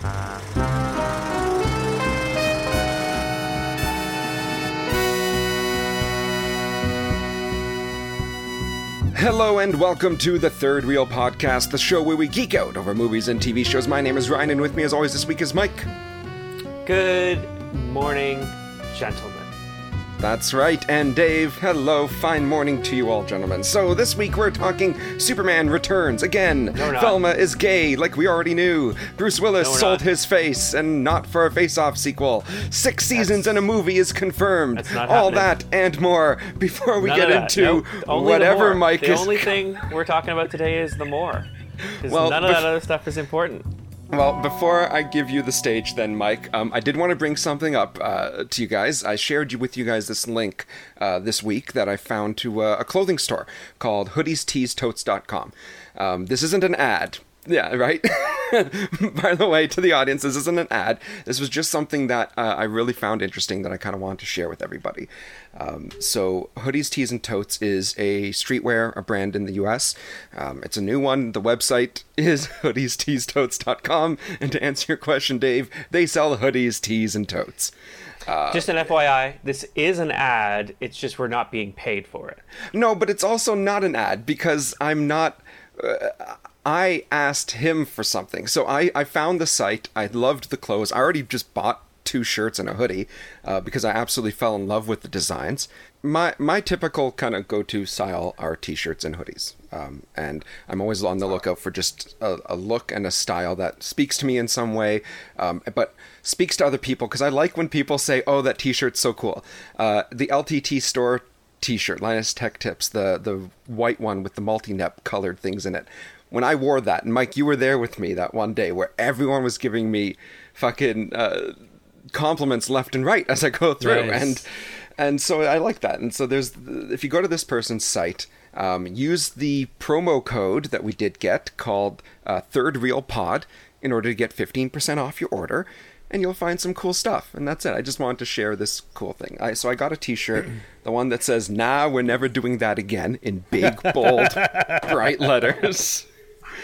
Hello and welcome to the Third Reel Podcast, the show where we geek out over movies and TV shows. My name is Ryan, and with me, as always, this week is Mike. Good morning, gentlemen. That's right, and Dave. Hello, fine morning to you all, gentlemen. So this week we're talking Superman Returns again. No. Velma is gay, like we already knew. Bruce Willis No, sold not. his face, and not for a face-off sequel. Six seasons and a movie is confirmed. That's not all happening. that and more. Before we None get into Nope. Whatever. Mike the is. only thing we're talking about today is the more. Because Well, none of that other stuff is important. Well, before I give you the stage, then, Mike, um, I did want to bring something up uh, to you guys. I shared with you guys this link uh, this week that I found to uh, a clothing store called hoodiesteestotes.com. Um, this isn't an ad. Yeah, right? By the way, to the audience, this isn't an ad. This was just something that uh, I really found interesting that I kind of wanted to share with everybody. Um, so, Hoodies, Tees, and Totes is a streetwear, a brand in the US. Um, it's a new one. The website is hoodiesteestotes.com. And to answer your question, Dave, they sell hoodies, tees, and totes. Uh, Just an FYI, this is an ad. It's just we're not being paid for it. No, but it's also not an ad because I'm not. Uh, I asked him for something. So I, I found the site. I loved the clothes. I already just bought two shirts and a hoodie uh, because I absolutely fell in love with the designs. My my typical kind of go to style are t-shirts and hoodies, um, and I'm always on the lookout for just a, a look and a style that speaks to me in some way, um, but speaks to other people because I like when people say, "Oh, that t-shirt's so cool." Uh, the LTT store T-shirt, Linus Tech Tips, the the white one with the multi-nep colored things in it. When I wore that, and Mike, you were there with me that one day where everyone was giving me fucking uh, compliments left and right as I go through, Nice. and and so I like that. And so there's if you go to this person's site, um, use the promo code that we did get called uh, Third Reel Pod in order to get 15% off your order. And you'll find some cool stuff, and that's it. I just wanted to share this cool thing. I, so I got a T-shirt, the one that says "Nah, we're never doing that again" in big, bold, bright letters.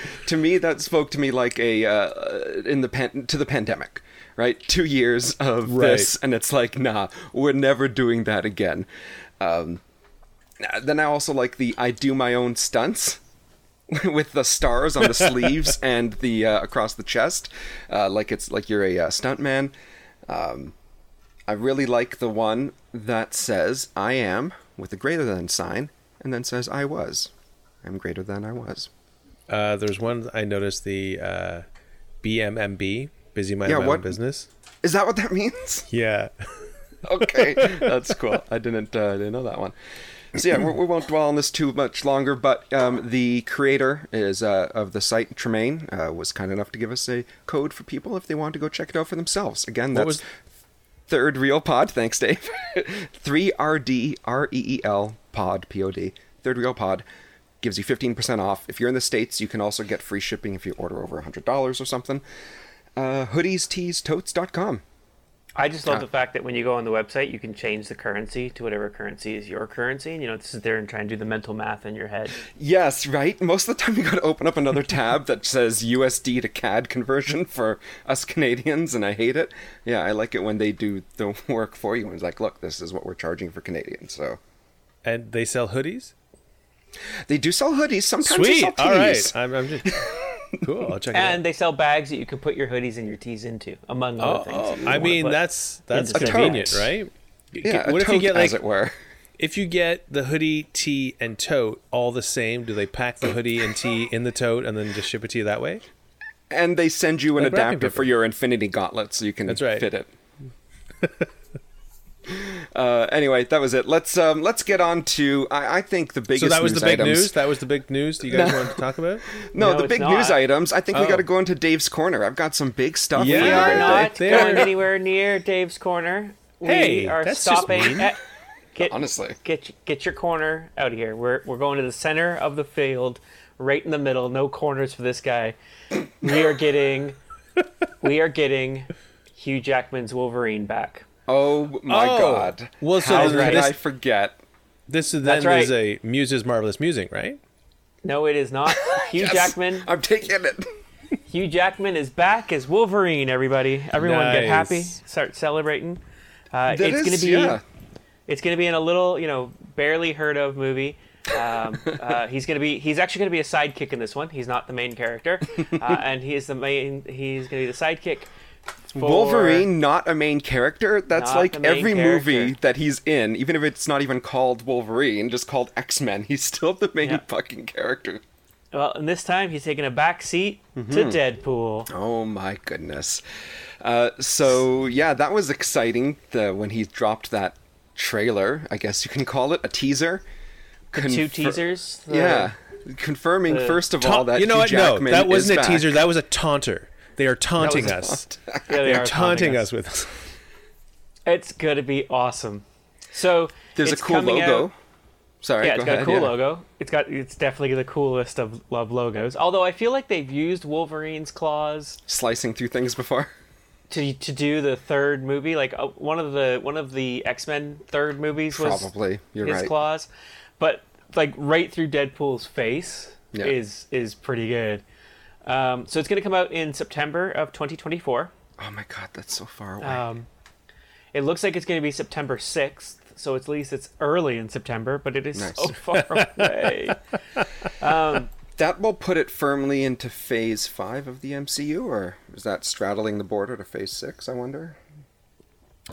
to me, that spoke to me like a uh, in the pan- to the pandemic, right? Two years of this, and it's like, nah, we're never doing that again. Um, then I also like the I do my own stunts with the stars on the sleeves and the uh, across the chest, uh, like it's like you're a uh, stuntman. Um, I really like the one that says I am with a greater than sign, and then says I was. I'm greater than I was. Uh, there's one I noticed the uh, BMMB, busy mind Yeah, my what- own business. Is that what that means? Yeah, okay, that's cool. I didn't uh, didn't know that one. So yeah, we, won't dwell on this too much longer. But um, the creator is uh, of the site Tremaine uh, was kind enough to give us a code for people if they want to go check it out for themselves. Again, that's was- third reel pod. Thanks, Dave. Three R D R E E L pod P O D. Third reel pod gives you fifteen percent off. If you're in the states, you can also get free shipping if you order over hundred dollars or something. Uh, hoodies, tees, totes.com. I just love Yeah. the fact that when you go on the website, you can change the currency to whatever currency is your currency. And you don't sit there and try and do the mental math in your head. Yes, right. Most of the time, you got to open up another tab that says USD to CAD conversion for us Canadians, and I hate it. Yeah, I like it when they do the work for you and it's like, look, this is what we're charging for Canadians. So and they sell hoodies. They do sell hoodies. Sometimes they Sweet. sell All right, tees. I'm, I'm just cool. I'll check it And out. they sell bags that you can put your hoodies and your tees into, among other Oh, things. oh, I mean that's that's into convenient, tote. right? Yeah, what a if you get like as it were? if you get the hoodie, tee, and tote all the same? Do they pack the hoodie and tee in the tote and then just ship it to you that way? And they send you an Like adapter for your Infinity Gauntlet so you can That's right. fit it. uh, anyway, that was it. Let's um, let's get on to. I, I think the biggest. So that was the big items- news. That was the big news. Do you guys want to talk about? No, No, the big not. news items. I think we Oh. got to go into Dave's corner. I've got some big stuff. Yeah. we are not there. going anywhere near Dave's corner. We Hey, are that's just stopping mean. at get Honestly. get get your corner out of here. We're we're going to the center of the field, right in the middle. No corners for this guy. We are getting we are getting Hugh Jackman's Wolverine back. Oh my Oh. god! Well, so How this- could this- I forget? This is then right. is a Muse's marvelous musing, right? No, it is not. Hugh Yes, Jackman I'm taking it. Hugh Jackman is back as Wolverine. Everybody, everyone, get happy. Start celebrating. Uh, it's is- gonna be. yeah. It's gonna be in a little, you know, barely heard of movie. Um, uh, he's gonna be. He's actually gonna be a sidekick in this one. He's not the main character, uh, and he is the main. He's gonna be the sidekick. Wolverine, not a main character. That's Not like the main every movie character. that he's in, even if it's not even called Wolverine, just called X Men. He's still the main Yeah. fucking character. Well, and this time he's taking a back seat Mm-hmm. to Deadpool. Oh my goodness. Uh, so yeah, that was exciting. The when he dropped that trailer, I guess you can call it a teaser. Two Confir- teasers. the- Yeah, confirming first of Ta- all that you know Hugh what? No, Jackman that wasn't a back. teaser. That was a taunter. They are taunting was a us. Yeah, they They're are taunting us with. It's gonna be awesome. So There's it's a cool logo. out- Sorry, yeah, go it's got ahead, a cool yeah. logo. It's got it's definitely the coolest of love logos. Although I feel like they've used Wolverine's claws Slicing through things before. to to do the third movie. Like uh, one of the one of the X Men third movies was Probably, you're his right. claws, but like right through Deadpool's face Yeah. is is pretty good. Um, so it's going to come out in September of 2024. Oh my god, that's so far away. Um, it looks like it's going to be September 6th, so at least it's early in September, but it is Nice. so far away. that will put it firmly into Phase Five of the MCU, or is that straddling the border to Phase Six? I wonder.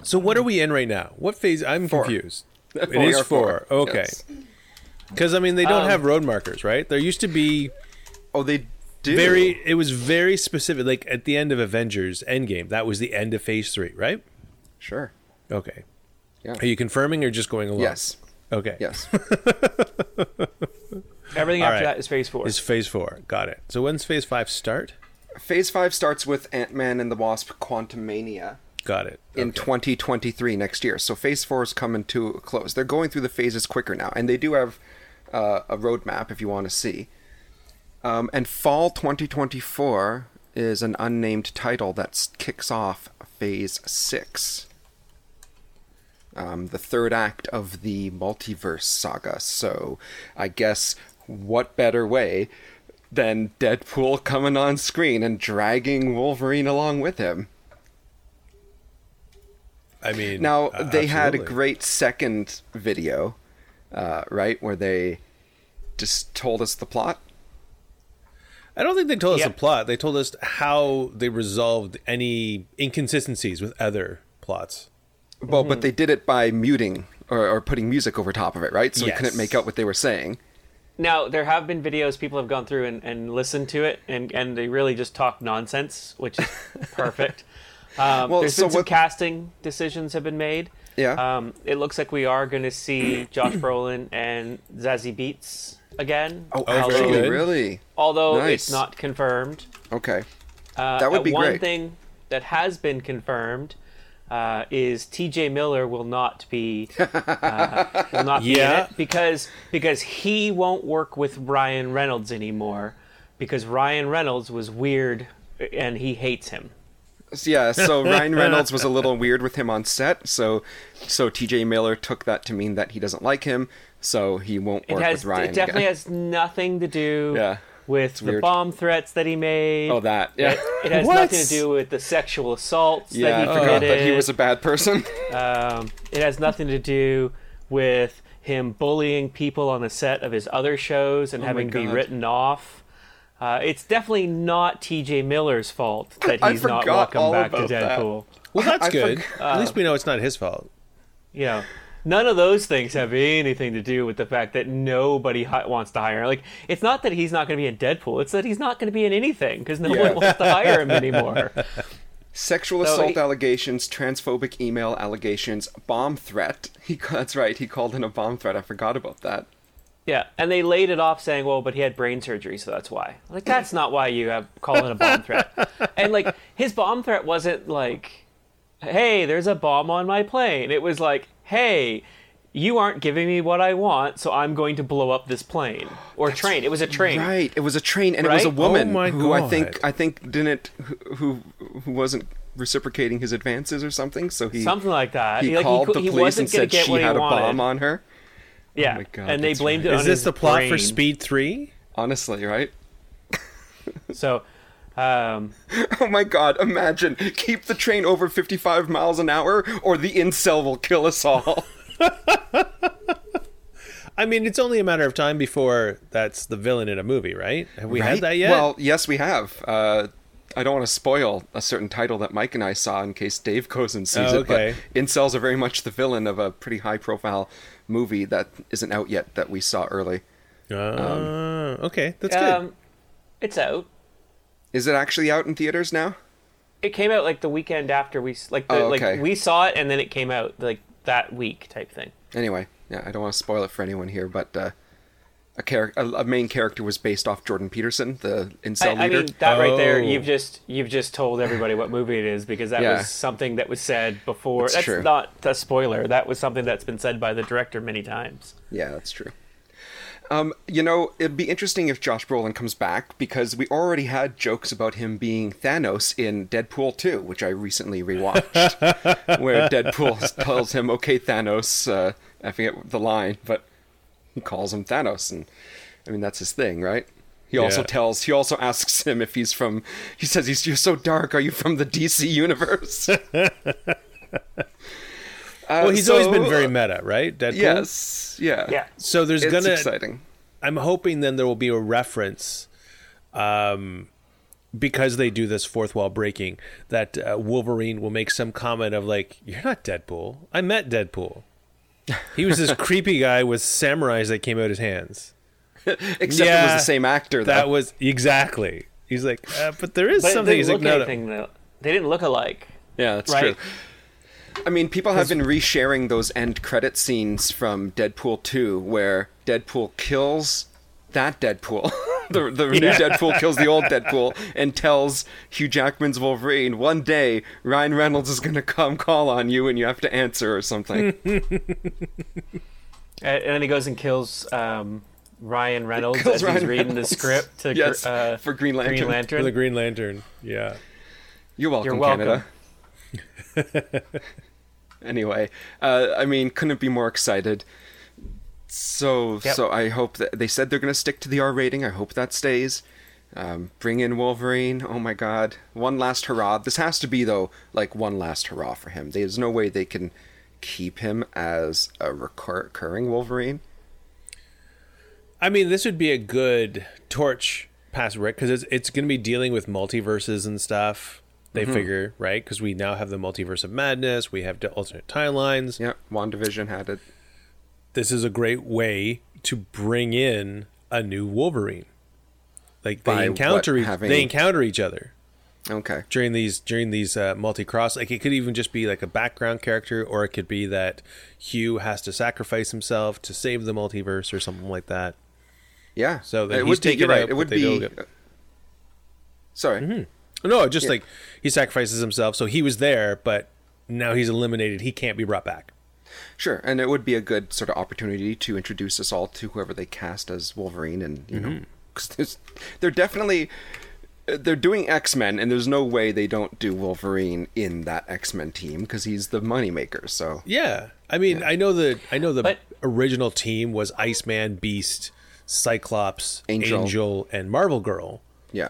So what are we in right now? What phase? I'm Four. confused. It We is are four. Okay. yes. Because I mean, they don't Um, have road markers, right? There used to be Oh, they do. very. It was very specific. Like at the end of Avengers Endgame, that was the end of Phase Three, right? sure. Okay. Yeah. Are you confirming or just going along? Yes. Okay. Yes. Everything All after right. that is Phase 4. Is Phase Four? Got it. So when's Phase Five start? Phase Five starts with Ant Man and the Wasp: Quantumania. Got it. in 2023 next year. So phase four is coming to a close. They're going through the phases quicker now, and they do have uh, a roadmap if you want to see. Um, and fall 2024 is an unnamed title that kicks off phase six. Um, the third act of the multiverse saga. So I guess what better way than Deadpool coming on screen and dragging Wolverine along with him? I mean, Now uh, they had a great second video, uh, right, where they just told us the plot. I don't think they told us Yeah. the plot. They told us how they resolved any inconsistencies with other plots. Well, Mm-hmm. but they did it by muting or, or putting music over top of it, right? So we Yes. couldn't make out what they were saying. Now, there have been videos people have gone through and, and listened to it, and, and they really just talk nonsense, which is perfect. Um, Well, there's so been some what- casting decisions have been made. Yeah. Um, it looks like we are going to see Josh Brolin and Zazie Beetz again. Oh, very actually, good. really? although nice. it's not confirmed. Okay. Uh, That would uh, be one great. thing that has been confirmed uh, is T.J. Miller will not be uh, will not be Yeah. in it because because he won't work with Ryan Reynolds anymore because Ryan Reynolds was weird and he hates him. Yeah. So Ryan Reynolds was a little weird with him on set. So, so T.J. Miller took that to mean that he doesn't like him. So he won't work has with Ryan. it definitely again. has nothing to do Yeah. with the weird. bomb threats that he made. Oh, that. Yeah. It, it has nothing to do with the sexual assaults yeah. that he I forgot committed. that he was a bad person. Um, it has nothing to do with him bullying people on the set of his other shows and Oh having to be written off. Uh, it's definitely not T.J. Miller's fault that he's not welcome back to about that. Deadpool. Well, that's I good. forg- At least we know it's not his fault. You know, none of those things have anything to do with the fact that nobody hi- wants to hire. him. Like, it's not that he's not going to be in Deadpool; it's that he's not going to be in anything because no Yeah. one wants to hire him anymore. Sexual So assault he- allegations, transphobic email allegations, bomb threat. He that's right. He called in a bomb threat. I forgot about that. Yeah, and they laid it off saying, "Well, but he had brain surgery, so that's why." Like, that's not why you have call it a bomb threat. And like, his bomb threat wasn't like, "Hey, there's a bomb on my plane." It was like, "Hey, you aren't giving me what I want, so I'm going to blow up this plane or train." It was a train. Right. It was a train, and it was a woman Oh my who I think I think didn't who who, who wasn't reciprocating his advances or something. So he Something like that. he like, called cou- the he police wasn't and gonna said get she what he had a wanted. bomb on her. Yeah, my God, and they that's blamed it right. on Is this his the plot for. Speed Three? Honestly, right? So, Um, Oh my god, imagine. Keep the train over 55 miles an hour, or the incel will kill us all. I mean, it's only a matter of time before that's the villain in a movie, right? Have we Right? had that yet? Well, yes, we have. Uh, I don't want to spoil a certain title that Mike and I saw in case Dave goes and sees Oh, it, but okay. incels are very much the villain of a pretty high profile movie that isn't out yet that we saw early. Uh, okay, that's good. um, it's out. Is it actually out in theaters now? It came out like the weekend after we like the, Oh, okay. like we saw it and then it came out like that week type thing. Anyway, yeah, I don't want to spoil it for anyone here, but uh, a, char- a, a main character was based off Jordan Peterson, the incel I, I leader. mean that right there. Oh. You've just you've just told everybody what movie it is because that Yeah. was something that was said before. That's That's, true. not a spoiler. That was something that's been said by the director many times. Yeah, that's true. Um, you know, it'd be interesting if Josh Brolin comes back because we already had jokes about him being Thanos in Deadpool 2, which I recently rewatched, where Deadpool tells him, "Okay, Thanos," uh, I forget the line, but he calls him Thanos, and I mean that's his thing, right? He also Yeah. tells, he also asks him if he's from. He says, "He's you're so dark. Are you from the DC universe?" well, he's always been very meta, right? Deadpool. Yes, yeah, Yeah. So there's It's gonna. exciting. I'm hoping then there will be a reference, um, because they do this fourth wall breaking. That uh, Wolverine will make some comment of like, "You're not Deadpool. I met Deadpool. He was this creepy guy with samurais that came out of his hands." Except it was the same actor. That was exactly. He's like, uh, but there is But something. they He's didn't like, look no, no. anything. though. They didn't look alike. Yeah, that's Right. true. I mean, people have been resharing those end credit scenes from Deadpool 2 where Deadpool kills that Deadpool. the the new Deadpool kills the old Deadpool and tells Hugh Jackman's Wolverine, one day Ryan Reynolds is going to come call on you and you have to answer or something. And and then he goes and kills um, Ryan Reynolds Kills as Ryan he's reading Reynolds. the script to Yes, uh, for Green Lantern. Green For the Green Lantern. Yeah. You're welcome, You're welcome. Canada. anyway, uh, I mean, couldn't be more excited. So, Yep. so I hope that they said they're going to stick to the R rating. I hope that stays. Um, bring in Wolverine. Oh my God, one last hurrah! This has to be though, like one last hurrah for him. There's no way they can keep him as a recur- recurring Wolverine. I mean, this would be a good torch past Rick because it's it's going to be dealing with multiverses and stuff. They Mm-hmm. figure right because we now have the multiverse of madness. We have alternate timelines. Yeah, WandaVision had it. This is a great way to bring in a new Wolverine. Like they By encounter what, each, having- they encounter each other Okay. during these during these uh, multi cross. Like it could even just be like a background character, or it could be that Hugh has to sacrifice himself to save the multiverse or something like that. Yeah. So that it he's taken right. It would but they don't be. Sorry. No, just like he sacrifices himself, so he was there, but now he's eliminated. He can't be brought back. Sure, and it would be a good sort of opportunity to introduce us all to whoever they cast as Wolverine, and you know, because they're definitely uh, they're doing X Men, and there's no way they don't do Wolverine in that X Men team because he's the moneymaker. So Yeah, I mean, I know the I know the But- original team was Iceman, Beast, Cyclops, Angel. Angel, and Marvel Girl. yeah,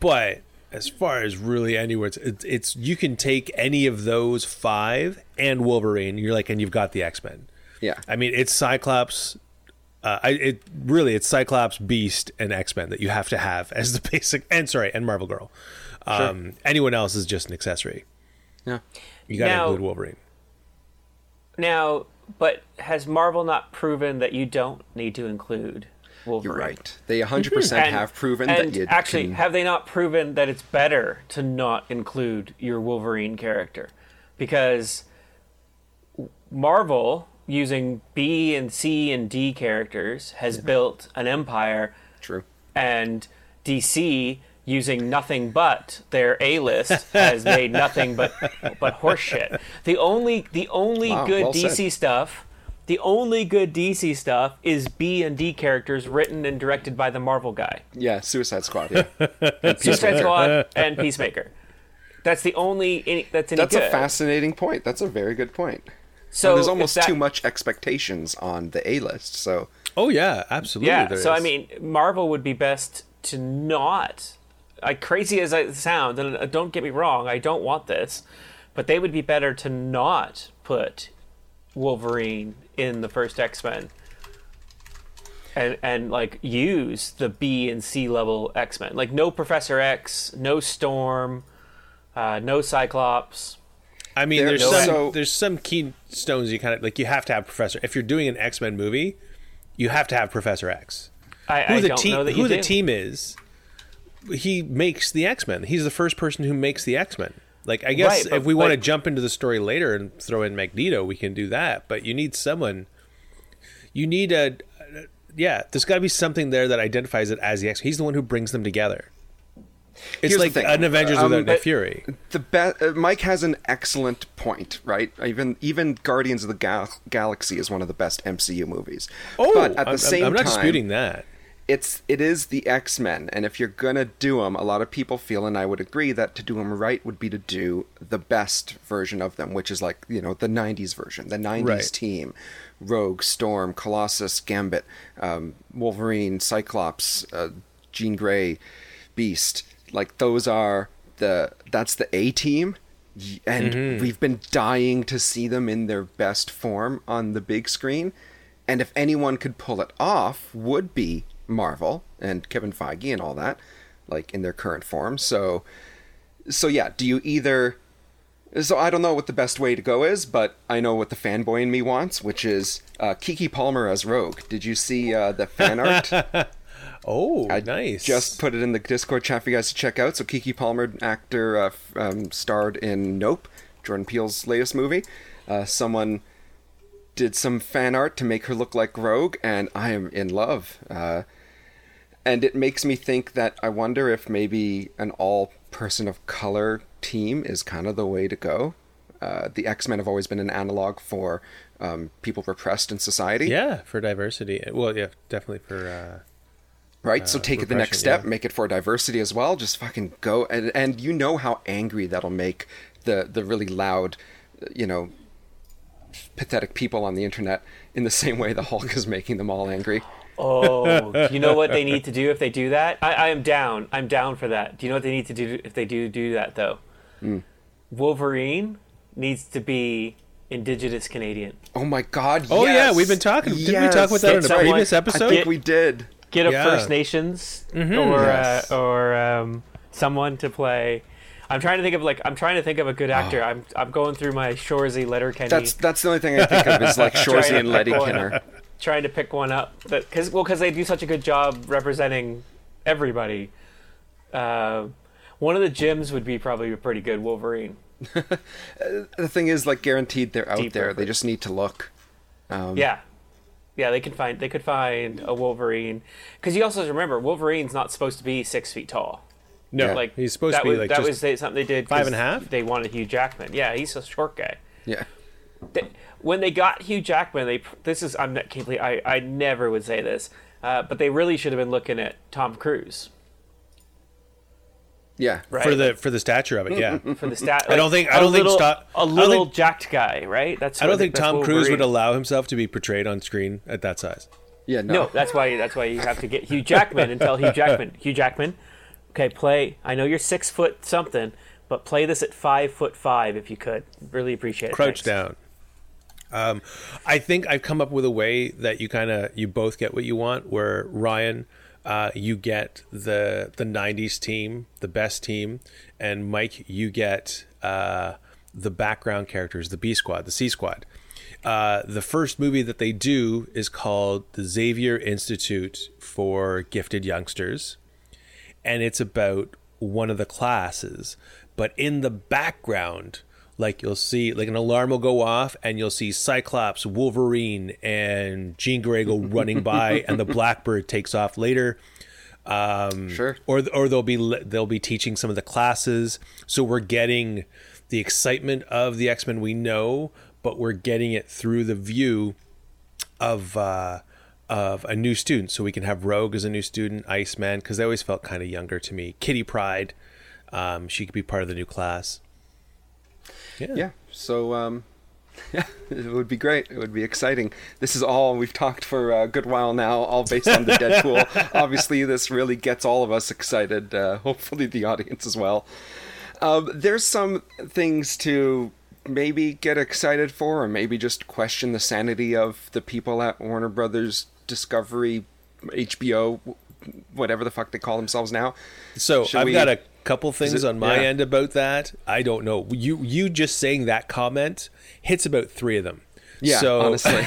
But as far as really anywhere, it's, it's, it's you can take any of those five and Wolverine. You're like, and you've got the X Men. yeah, I mean, it's Cyclops. Uh, I, it really it's Cyclops, Beast, and X Men that you have to have as the basic. And sorry, and Marvel Girl. Um, Anyone else is just an accessory. yeah. You got to Now- include Wolverine. Now, but has Marvel not proven that you don't need to include Wolverine? You're right. They mhm. 100 percent And- have proven and that you actually can. have they not proven that it's better to not include your Wolverine character because Marvel using B and C and D characters has built an empire True. and DC using nothing but their A list has made nothing but but horseshit. The only the only Wow, good well said. DC stuff, the only good DC stuff is B and D characters written and directed by the Marvel guy. Yeah, Suicide Squad. Yeah, And Suicide Squad and Peacemaker. That's the only any, that's any That's good. a fascinating point. That's a very good point. so There's almost that- too much expectations on the A list. So Oh yeah, absolutely. Yeah. there So I mean, Marvel would be best to not I, crazy as it sounds, and uh, don't get me wrong, I don't want this, but they would be better to not put Wolverine in the first X Men. And, and like use the B and C level X Men, like no Professor X, no Storm, uh, no Cyclops. I mean, There- there's no, some so- there's some keystones you kind of like. You have to have Professor. If you're doing an X Men movie, you have to have Professor X. I, Who I the don't team? know that Who you the do. team is? He makes the X Men. He's the first person who makes the X Men. Like I guess Right, but- if we want to jump into the story later and throw in Magneto, we can do that. But you need someone. You need a. Yeah, there's got to be something there that identifies it as the X. He's the one who brings them together. It's Here's like an Avengers Um, without Nick Fury. the be- uh, Mike has an excellent point, right? Even even Guardians of the Gal- Galaxy is one of the best MCU movies. Oh, but at the I'm, same I'm not time, disputing that. It's it is the X Men, and if you're gonna do them, a lot of people feel, and I would agree that to do them right would be to do the best version of them, which is like you know the '90s version, the '90s Right. team, Rogue, Storm, Colossus, Gambit, um, Wolverine, Cyclops, uh, Jean Grey, Beast. Like those are the that's the A team. And Mm-hmm. we've been dying to see them in their best form on the big screen. And if anyone could pull it off, would be Marvel and Kevin Feige and all that, like in their current form. So, so yeah, do you either? So I don't know what the best way to go is, but I know what the fanboy in me wants, which is uh, Keke Palmer as Rogue. Did you see uh, the fan art? Oh, I nice. Just put it in the Discord chat for you guys to check out. So Keke Palmer, actor, uh, f- um, starred in Nope, Jordan Peele's latest movie. Uh, someone did some fan art to make her look like Rogue, and I am in love. Uh, and it makes me think that I wonder if maybe an all person of color team is kind of the way to go. Uh, the X Men have always been an analog for um, people repressed in society. yeah for diversity. Well, yeah, definitely for. Uh, right? so take it the next step, yeah. make it for diversity as well. Just fucking go, and and you know how angry that'll make the the really loud, you know, pathetic people on the internet. In the same way the Hulk is making them all angry. Oh, you know what they need to do if they do that? I, I am down. I'm down for that. Do you know what they need to do if they do do that though? Hmm. Wolverine needs to be Indigenous Canadian. Oh my god! oh yeah, we've been talking. Did we Yes! talk about that in a Someone- previous I episode? think we did. Get a Yeah. First Nations or Yes. uh, or um, someone to play. I'm trying to think of like I'm trying to think of a good actor. I'm I'm going through my Shoresy Letterkenny. That's that's the only thing I think of is like Shoresy and Letty. Kinner. trying to pick one up because well because they do such a good job representing everybody. Uh, one of the gyms would be probably a pretty good Wolverine. The thing is, like, guaranteed they're out Deep there. They just need to look. Um, Yeah, yeah, they could find they could find a Wolverine because you also remember Wolverine's not supposed to be six feet tall. No, Yeah. Like he's supposed to be was, like that just was they, something they did five 'cause and a half? They wanted Hugh Jackman. Yeah, he's a short guy. yeah. They- when they got Hugh Jackman, they this is I'm not can't believe I I never would say this, uh, but they really should have been looking at Tom Cruise. Yeah. Right? for the for the stature of it. Yeah, for the stat. I don't think- I don't think little, sta- I a don't little think- jacked guy, right? That's I don't think that's Tom Cruise would allow himself to be portrayed on screen at that size. Yeah. No. No, that's why that's why you have to get Hugh Jackman and tell Hugh Jackman, Hugh Jackman, okay, play. I know you're six foot something, but play this at five foot five if you could. Really appreciate it. Crouch Thanks. down. Um, I think I've come up with a way that you kind of you both get what you want. Where Ryan, uh, you get the the '90s team, the best team, and Mike, you get uh, the background characters, the B Squad, the C Squad. Uh, the first movie that they do is called the Xavier Institute for Gifted Youngsters and it's about one of the classes. But in the background, like you'll see, like an alarm will go off, and you'll see Cyclops, Wolverine, and Jean Grey go running by, and the Blackbird takes off later. Um, Sure. Or or they'll be they'll be teaching some of the classes, so we're getting the excitement of the X Men we know, but we're getting it through the view of uh, of a new student. So we can have Rogue as a new student, Iceman, because they always felt kind of younger to me. Kitty Pryde, um, she could be part of the new class. Yeah. Yeah. So um, It would be great. It would be exciting. This is all we've talked for a good while now, all based on the Deadpool. Obviously, this really gets all of us excited. Uh, hopefully, the audience as well. Um, there's some things to maybe get excited for, or maybe just question the sanity of the people at Warner Brothers, Discovery, HBO, whatever the fuck they call themselves now. So Should I've we- got a couple things it- on my yeah. end about that. I don't know. You you just saying that comment hits about three of them. Yeah, so, honestly.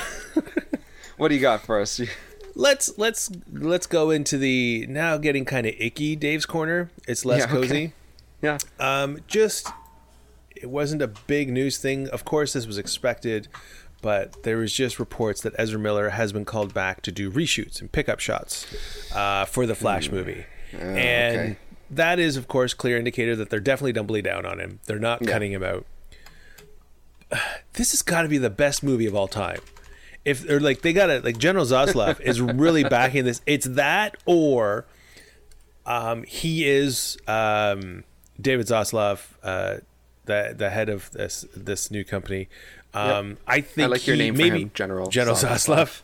what do you got for us? let's let's let's go into the now getting kind of icky Dave's corner. It's less Yeah, okay. cozy. Yeah. Um, just it wasn't a big news thing. Of course, this was expected, but there was just reports that Ezra Miller has been called back to do reshoots and pickup shots uh, for the Flash movie, and okay. that is, of course, clear indicator that they're definitely doubly down on him. They're not Yeah. cutting him out. This has got to be the best movie of all time. If or like they got it, like General Zaslav is really backing this. It's that or um, he is um, David Zaslav, uh, the the head of this this new company. Um, I think like your he- name for maybe him, General General Zaslav. Zaslav.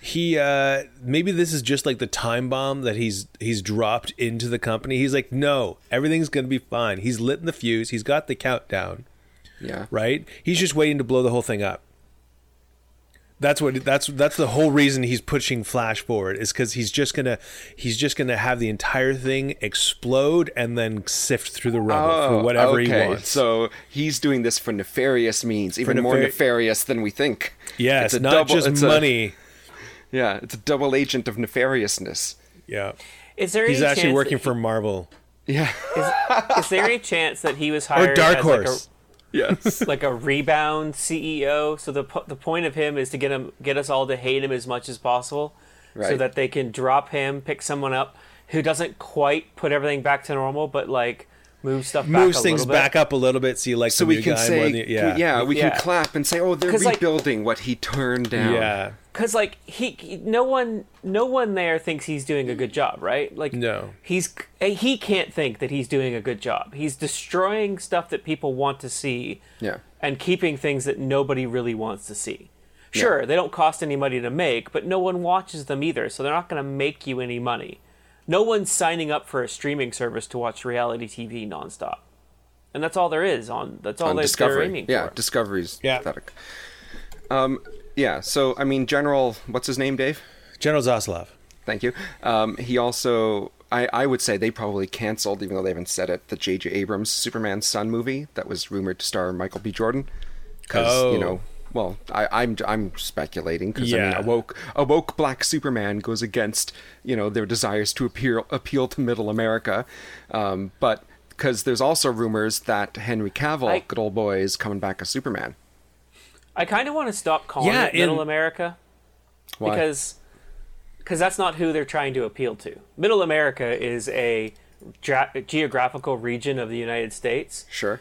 He uh, maybe this is just like the time bomb that he's he's dropped into the company. He's like, no, everything's gonna be fine. He's lit in the fuse. He's got the countdown Yeah. right? He's just waiting to blow the whole thing up. That's what that's that's the whole reason he's pushing Flash forward is because he's just gonna he's just gonna have the entire thing explode and then sift through the rubble for oh, whatever he Oh, wants. So he's doing this for nefarious means, even more nefarious than we think. yes, It's a not double- just it's a- money. yeah, it's a double agent of nefariousness. yeah, Is there he's any actually working that for Marvel Yeah. Is, is there any chance that he was hired or Dark as Horse. like a like a rebound CEO? So the the point of him is to get him get us all to hate him as much as possible, so that they can drop him, pick someone up who doesn't quite put everything back to normal, but like move stuff back Moves a things bit. back up a little bit, so you like So the we new can guy say, more than, yeah, yeah, we Yeah. can clap and say, oh, they're 'Cause, like- rebuilding what he turned down. yeah. Because like he, he- no one no one there thinks he's doing a good job right like No. he's he can't think that he's doing a good job he's destroying stuff that people want to see Yeah. and keeping things that nobody really wants to see sure they don't cost any money to make but no one watches them either so they're not going to make you any money no one's signing up for a streaming service to watch reality tv nonstop and that's all there is on that's all on they, they're Discovery. aiming Yeah, for Discovery's Yeah. pathetic. Um, yeah. So I mean, General, what's his name, Dave? General Zaslav. Thank you. Um, he also, I, I would say they probably canceled, even though they haven't said it, the J.J. Abrams Superman Son movie that was rumored to star Michael B. Jordan. Because Oh. you know, well, I, I'm I'm speculating because I mean, Yeah. a woke a woke black Superman goes against you know their desires to appeal appeal to middle America, um, but because there's also rumors that Henry Cavill, I- good old boy, is coming back as Superman. I kind of want to stop calling Yeah, it middle america Why? because because that's not who they're trying to appeal to. Middle America is a ge- geographical region of the United States, sure.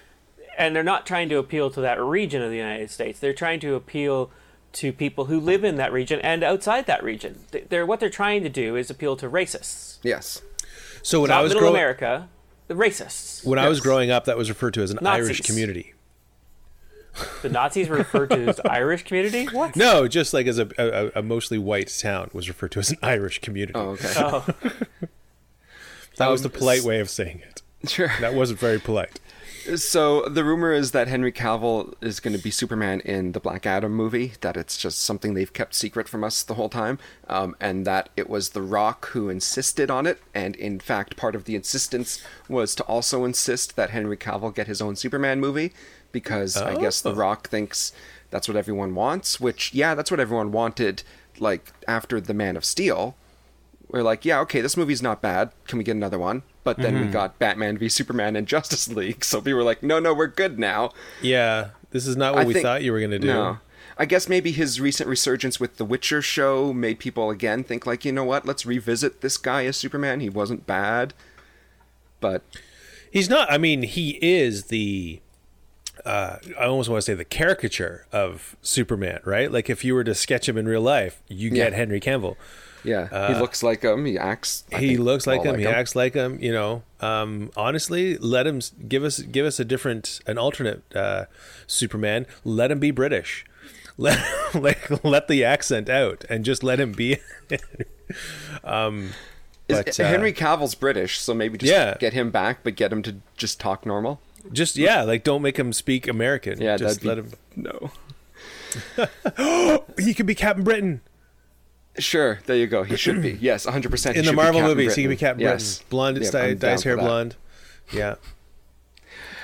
and they're not trying to appeal to that region of the United States. They're trying to appeal to people who live in that region and outside that region. They- They're what they're trying to do is appeal to racists. Yes. So when I was Middle growing America, the racists. when I was growing up, that was referred to as an Nazis. Irish community. The Nazis were referred to as Irish community. What? No, just like as a, a, a mostly white town was referred to as an Irish community. Oh, okay. Oh, that was the um, polite way of saying it. Sure. That wasn't very polite. So the rumor is that Henry Cavill is going to be Superman in the Black Adam movie. That it's just something they've kept secret from us the whole time, um, and that it was The Rock who insisted on it. And in fact, part of the insistence was to also insist that Henry Cavill get his own Superman movie, because I guess The Oh. Rock thinks that's what everyone wants. Which, yeah, that's what everyone wanted. Like after The Man of Steel, we're like, yeah, okay, this movie's not bad. Can we get another one? But then Mm-hmm. we got Batman v Superman and Justice League, so we were like, no, no, we're good now. Yeah, this is not what I we think- thought you were going to do. No. I guess maybe his recent resurgence with The Witcher show made people again think like, you know what, let's revisit this guy as Superman. He wasn't bad. But He's not. I mean, he is the. Uh, I almost want to say the caricature of Superman, right? Like if you were to sketch him in real life, you get Yeah. Henry Cavill. Yeah, he looks like him. He acts. I he looks like him. he acts like him. You know, um, honestly, let him give us give us a different, an alternate uh, Superman. Let him be British. Let like let the accent out and just let him be. um, Is- but, uh, Henry Cavill's British, so maybe just Yeah. get him back, but get him to just talk normal. Just yeah, like don't make him speak American. Yeah, just let be, him. No. He could be Captain Britain Sure, there you go. He should be. Yes, 100%. he in the Marvel Captain movies. He could be Captain yes. Britain. Blonde, Yep, dye, dyes for hair blonde. Yeah.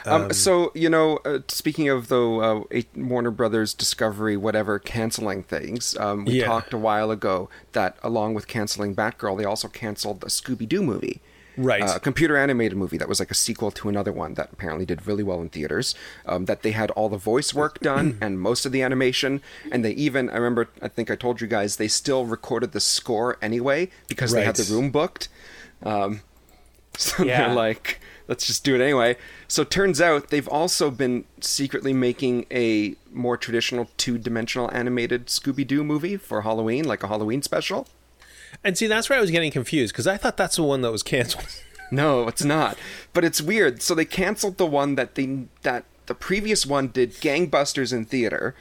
Um, so you know, uh, speaking of the uh, Warner Brothers Discovery, whatever, canceling things. Um, we Yeah. talked a while ago that along with canceling Batgirl, they also canceled the Scooby Doo movie. Right. Uh, a computer animated movie that was like a sequel to another one that apparently did really well in theaters. Um, that they had all the voice work done and most of the animation, and they even I remember I think I told you guys they still recorded the score anyway because they had the room booked. Um, so Yeah. they're like, let's just do it anyway. So turns out they've also been secretly making a more traditional two dimensional animated Scooby Doo movie for Halloween, like a Halloween special. And see, that's where I was getting confused because I thought that's the one that was canceled. No, it's not. But it's weird. So they canceled the one that they that the previous one did gangbusters in theater,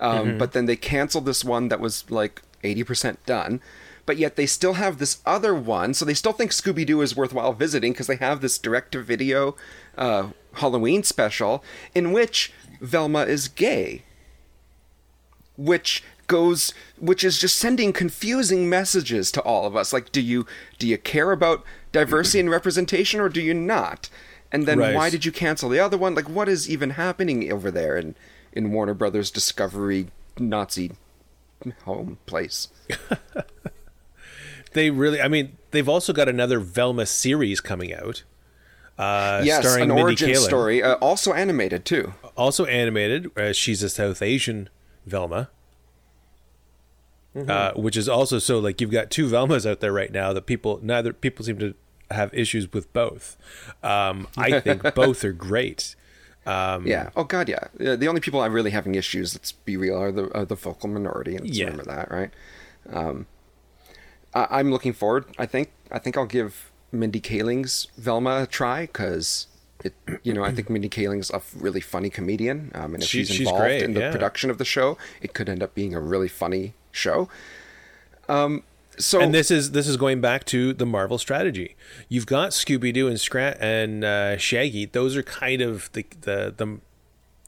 um, but then they canceled this one that was like eighty percent done. But yet they still have this other one, so they still think Scooby Doo is worthwhile visiting because they have this direct to video uh, Halloween special in which Velma is gay which goes which is just sending confusing messages to all of us like do you do you care about diversity and representation or do you not and then Right. why did you cancel the other one like what is even happening over there in in warner brothers discovery nazi home place They really, I mean, they've also got another Velma series coming out. Uh, yes starring an Mindy origin Kaling. story uh, also animated too Also animated. Uh, she's a South Asian Velma. Uh, which is also so like you've got two Velmas out there right now that people neither people seem to have issues with both. Um, I think both are great. Um, yeah oh god yeah the only people i'm really having issues let's be real are the are the vocal minority and let's Yeah. remember that right um I, i'm looking forward i think i think i'll give mindy kaling's velma a try because it you know i think mindy kaling's a really funny comedian um, and if She- she's she's involved great, in the yeah. production of the show it could end up being a really funny show um so and this is this is going back to the Marvel strategy. You've got Scooby Doo and Scrat and uh, Shaggy. Those are kind of the the the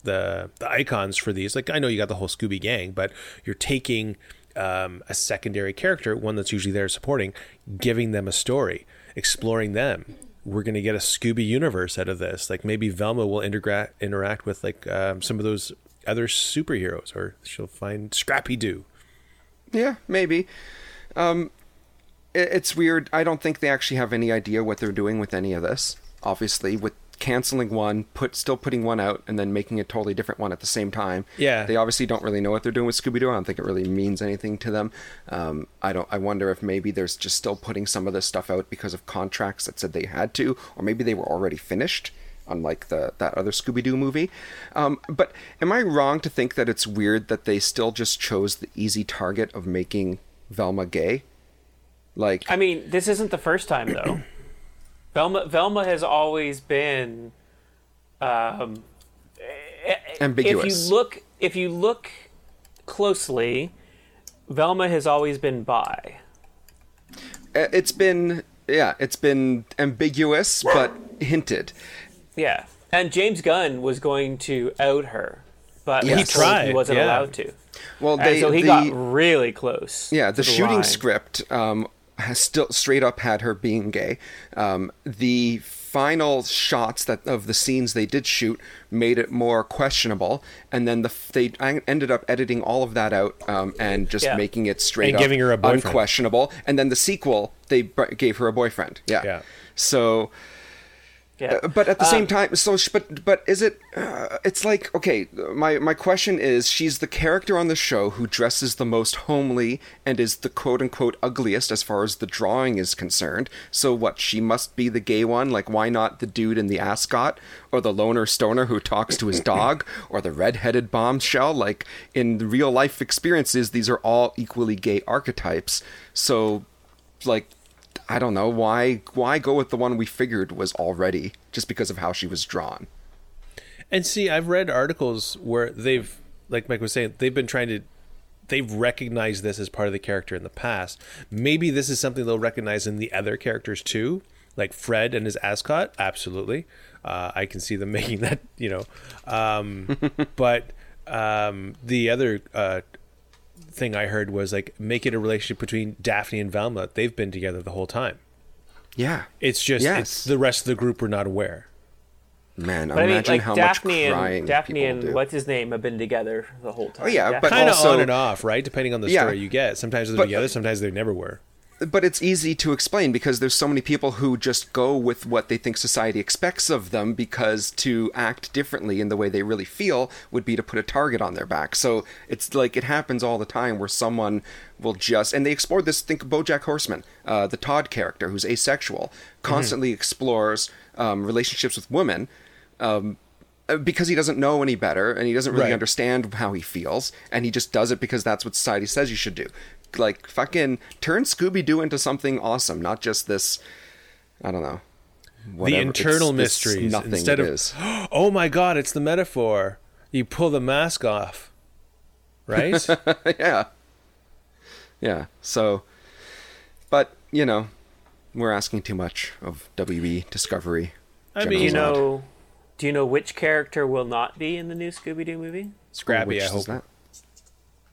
the the icons for these. Like I know you got the whole Scooby gang, but you're taking um, a secondary character, one that's usually there supporting, giving them a story, exploring them. We're gonna get a Scooby universe out of this. Like maybe Velma will interact interact with like um, some of those other superheroes, or she'll find Scrappy Doo. Yeah, maybe. Um, it, it's weird. I don't think they actually have any idea what they're doing with any of this. Obviously, with canceling one, put still putting one out, and then making a totally different one at the same time. Yeah. they obviously don't really know what they're doing with Scooby Doo. I don't think it really means anything to them. Um, I don't. I wonder if maybe there's just still putting some of this stuff out because of contracts that said they had to, or maybe they were already finished. Unlike the that other Scooby Doo movie, um, but am I wrong to think that it's weird that they still just chose the easy target of making Velma gay? Like, I mean, this isn't the first time though. Velma Velma has always been um, Ambiguous. If you look if you look closely, Velma has always been bi. uh, it's been yeah, it's been ambiguous but hinted. Yeah. And James Gunn was going to out her, but He was told tried, he wasn't yeah. allowed to. Well, And they so he the, got really close. yeah the to shooting line. script um, has still straight up had her being gay. Um, the final shots that of the scenes they did shoot made it more questionable, and then the they ended up editing all of that out um, and just Yeah. making it straight And up giving her a boyfriend. unquestionable. And then the sequel they b- gave her a boyfriend. Yeah. Yeah. So Yeah. Uh, but at the Um, same time so but but is it uh, it's like okay my my question is she's the character on the show who dresses the most homely and is the quote unquote ugliest as far as the drawing is concerned. So what she must be the gay one? Like why not the dude in the ascot or the loner stoner who talks to his dog or the red-headed bombshell? Like in real life experiences these are all equally gay archetypes. So like I don't know why why go with the one we figured was already just because of how she was drawn. And see, I've read articles where they've, like Mike was saying, they've been trying to, they've recognized this as part of the character in the past. Maybe this is something they'll recognize in the other characters too, like Fred and his ascot. Absolutely, uh, I can see them making that. You know, um, but um, the other uh, thing I heard was like make it a relationship between Daphne and Velma. They've been together the whole time. Yeah, It's just Yes. it's, the rest of the group were not aware. man, But I mean, imagine like how Daphne much crying and Daphne and do. what's his name have been together the whole time. Oh, yeah, Daphne- but Kind of on and off, right? Depending on the Yeah. story you get. Sometimes they're But- together, sometimes they never were. But it's easy to explain because there's so many people who just go with what they think society expects of them because to act differently in the way they really feel would be to put a target on their back. So it's like it happens all the time where someone will just and they explored this. Think BoJack Horseman, uh, the Todd character who's asexual, constantly explores um, relationships with women. Um, uh, because he doesn't know any better and he doesn't really Right. understand how he feels and he just does it because that's what society says you should do like fucking turn scooby-doo into something awesome not just this i don't know the internal It's this mysteries nothing instead it of is. oh my god it's the metaphor you pull the mask off right yeah yeah so but you know we're asking too much of wb discovery I Do mean, you know? Do you know which character will not be in the new Scooby Doo movie? scrappy Which i is hope that?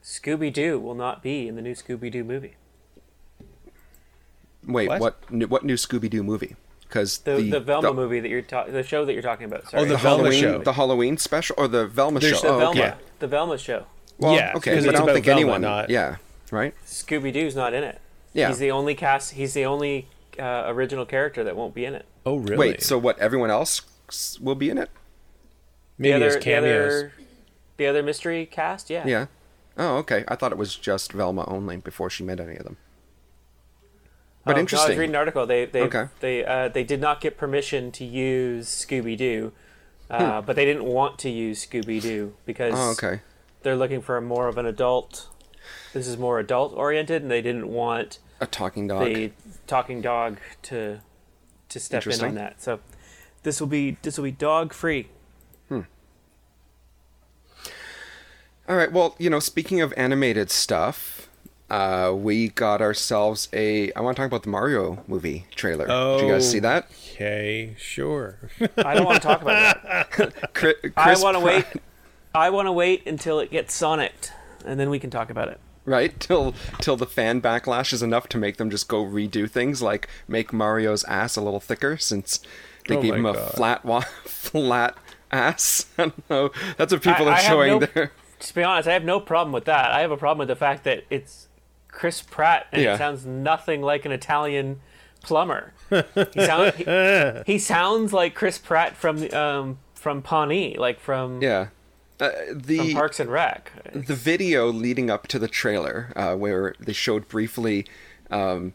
Scooby Doo will not be in the new Scooby Doo movie. wait What? what new, what new scooby-doo movie because The the, Velma movie that you're ta- the show that you're talking about. Sorry. Oh, the the Velma halloween show. the halloween special or the velma There's show the oh, Velma, okay. the Velma show. Well, Yeah, okay, because but I don't think Velma, anyone. not- Yeah, right. Scooby Doo's not in it. Yeah. He's the only cast. He's the only uh, original character that won't be in it. oh really Wait, so what? Everyone else will be in it? maybe the as other, the cameos other, the other mystery cast. Yeah. Yeah. Oh, okay. I thought it was just Velma only before she met any of them. But Oh, no, I interesting. was reading an article. They they Okay. they uh, they did not get permission to use Scooby Doo, uh, but they didn't want to use Scooby Doo because oh, okay. they're looking for a more of an adult. This is more adult oriented, and they didn't want A talking dog. the talking dog to to step in on that. So this will be this will be dog free. All right. Well, you know, speaking of animated stuff, uh, we got ourselves a. I want to talk about the Mario movie trailer. Did you guys see Oh. that? okay sure I don't want to talk about that. Chris, I want to wait. I want to wait until it gets Sonicked, and then we can talk about it. Right till till the fan backlash is enough to make them just go redo things like make Mario's ass a little thicker since they Oh gave my him a God. flat wa- flat ass. I don't know. That's what people I- are I showing no- there. To be honest, I have no problem with that. I have a problem with the fact that it's Chris Pratt and Yeah. it sounds nothing like an Italian plumber. He, sound, he, he sounds like Chris Pratt from um, from Pawnee, like from, Yeah. Uh, from the Parks and Rec. the video leading up to the trailer, uh, where they showed briefly um,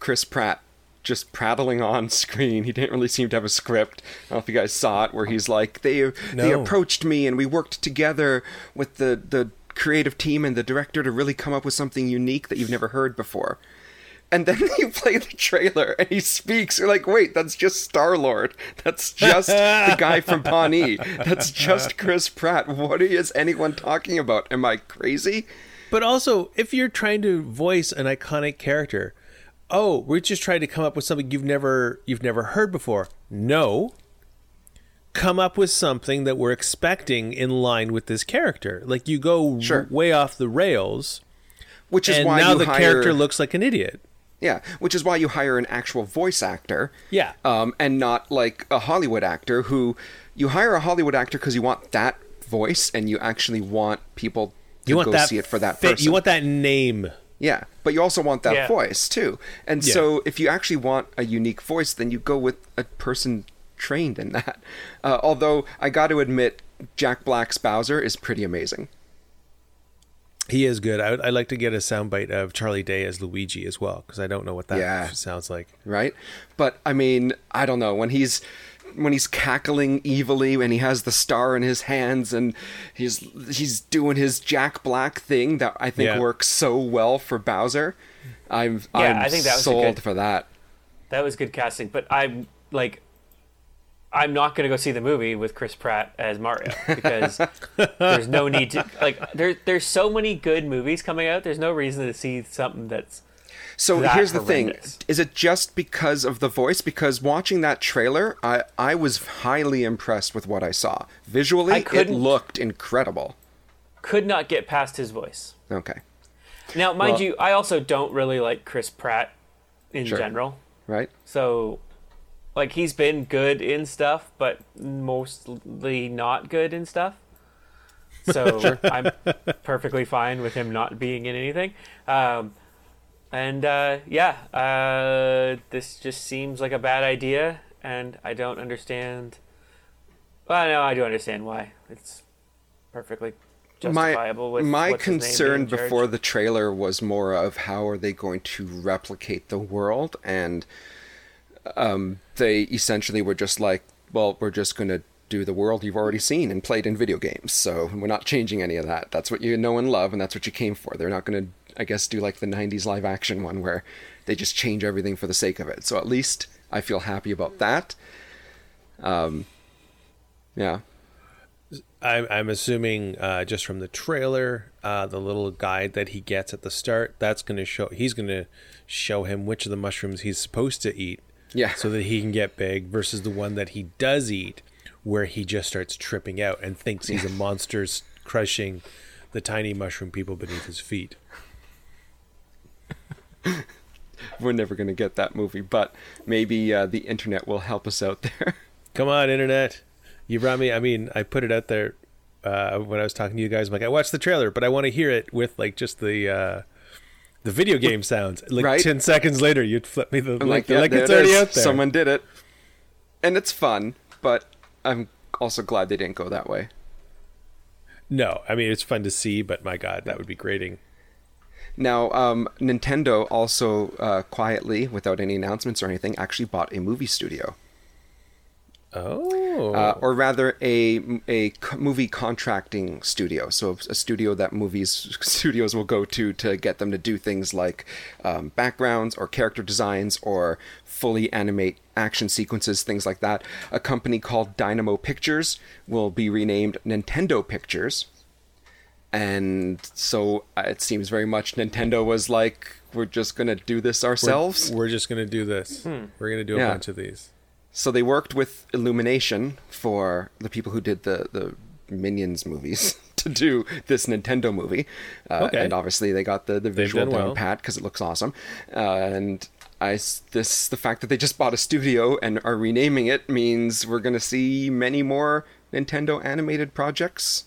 Chris Pratt just prattling on screen. He didn't really seem to have a script. I don't know if you guys saw it, where he's like, "They they approached me and we worked together with the the creative team and the director to really come up with something unique that you've never heard before." And then you play the trailer and he speaks. You're like, wait, that's just Star Lord. That's just the guy from Pawnee. That's just Chris Pratt. What is anyone talking about? Am I crazy? But also, if you're trying to voice an iconic character, oh, we're just trying to come up with something you've never you've never heard before. No. Come up with something that we're expecting in line with this character. Like you go r- Sure. way off the rails, Which is and why now the hire, character looks like an idiot. Yeah, which is why you hire an actual voice actor. Yeah. Um, and not like a Hollywood actor who you hire a Hollywood actor because you want that voice and you actually want people to You want go that see it for that fit- person. You want that name. Yeah, but you also want that Yeah. voice too. And Yeah. so if you actually want a unique voice, then you go with a person trained in that. Uh, although I got to admit, Jack Black's Bowser is pretty amazing. He is good. I would I'd like to get a soundbite of Charlie Day as Luigi as well because I don't know what that Yeah. sounds like. right? But I mean, I don't know when he's when he's cackling evilly and he has the star in his hands and he's he's doing his Jack Black thing that I think Yeah. works so well for Bowser. I'm Yeah, I'm I think that was sold good- for that. That was good casting, but I'm like, I'm not going to go see the movie with Chris Pratt as Mario because there's no need to. Like, there, there's so many good movies coming out. There's no reason to see something that's. So here's the thing: is it just because of the voice? Because watching that trailer, I I was highly impressed with what I saw. Visually, I it looked incredible. Could not get past his voice. Okay, Now, mind Well- you, I also don't really like Chris Pratt in Sure. general. right? So, like, he's been good in stuff, but mostly not good in stuff. So I'm perfectly fine with him not being in anything. Um, and uh, yeah, uh, this just seems like a bad idea, and I don't understand. Well, no, I do understand why. It's perfectly justifiable my with my what's his name concern being in charge. before the trailer was more of how are they going to replicate the world and um, they essentially were just like well we're just going to do the world you've already seen and played in video games so we're not changing any of that that's what you know and love and that's what you came for they're not going to i guess do like the 90s live action one where they just change everything for the sake of it so at least i feel happy about that um yeah I'm, I'm assuming uh, just from the trailer, uh, the little guide that he gets at the start, that's going to show. He's going to show him which of the mushrooms he's supposed to eat, Yeah. so that he can get big, versus the one that he does eat, where he just starts tripping out and thinks he's a monster crushing the tiny mushroom people beneath his feet. We're never going to get that movie but maybe uh, the internet will help us out there Come on, internet! You brought me. I mean, I put it out there uh, when I was talking to you guys. I'm like, I watched the trailer, but I want to hear it with like just the uh, the video game sounds. Like Right. ten seconds later, you'd flip me the I'm like, Like, yeah, like it's it already is. out there. Someone did it, and it's fun. But I'm also glad they didn't go that way. No, I mean it's fun to see, but my God, that would be grating. Now, um, Nintendo also uh, quietly, without any announcements or anything, actually bought a movie studio, Oh, uh, or rather, a a movie contracting studio. So a studio that movies studios will go to to get them to do things like um, backgrounds or character designs or fully animate action sequences, things like that. A company called Dynamo Pictures will be renamed Nintendo Pictures. And so uh, it seems very much Nintendo was like, we're just going to do this ourselves. we're just gonna do this. We're gonna do a Yeah. bunch of these. So they worked with Illumination for the people who did the, the Minions movies to do this Nintendo movie. Uh, Okay. And obviously they got the, the visual down well. pat because it looks awesome. Uh, and I, this the fact that they just bought a studio and are renaming it means we're going to see many more Nintendo animated projects.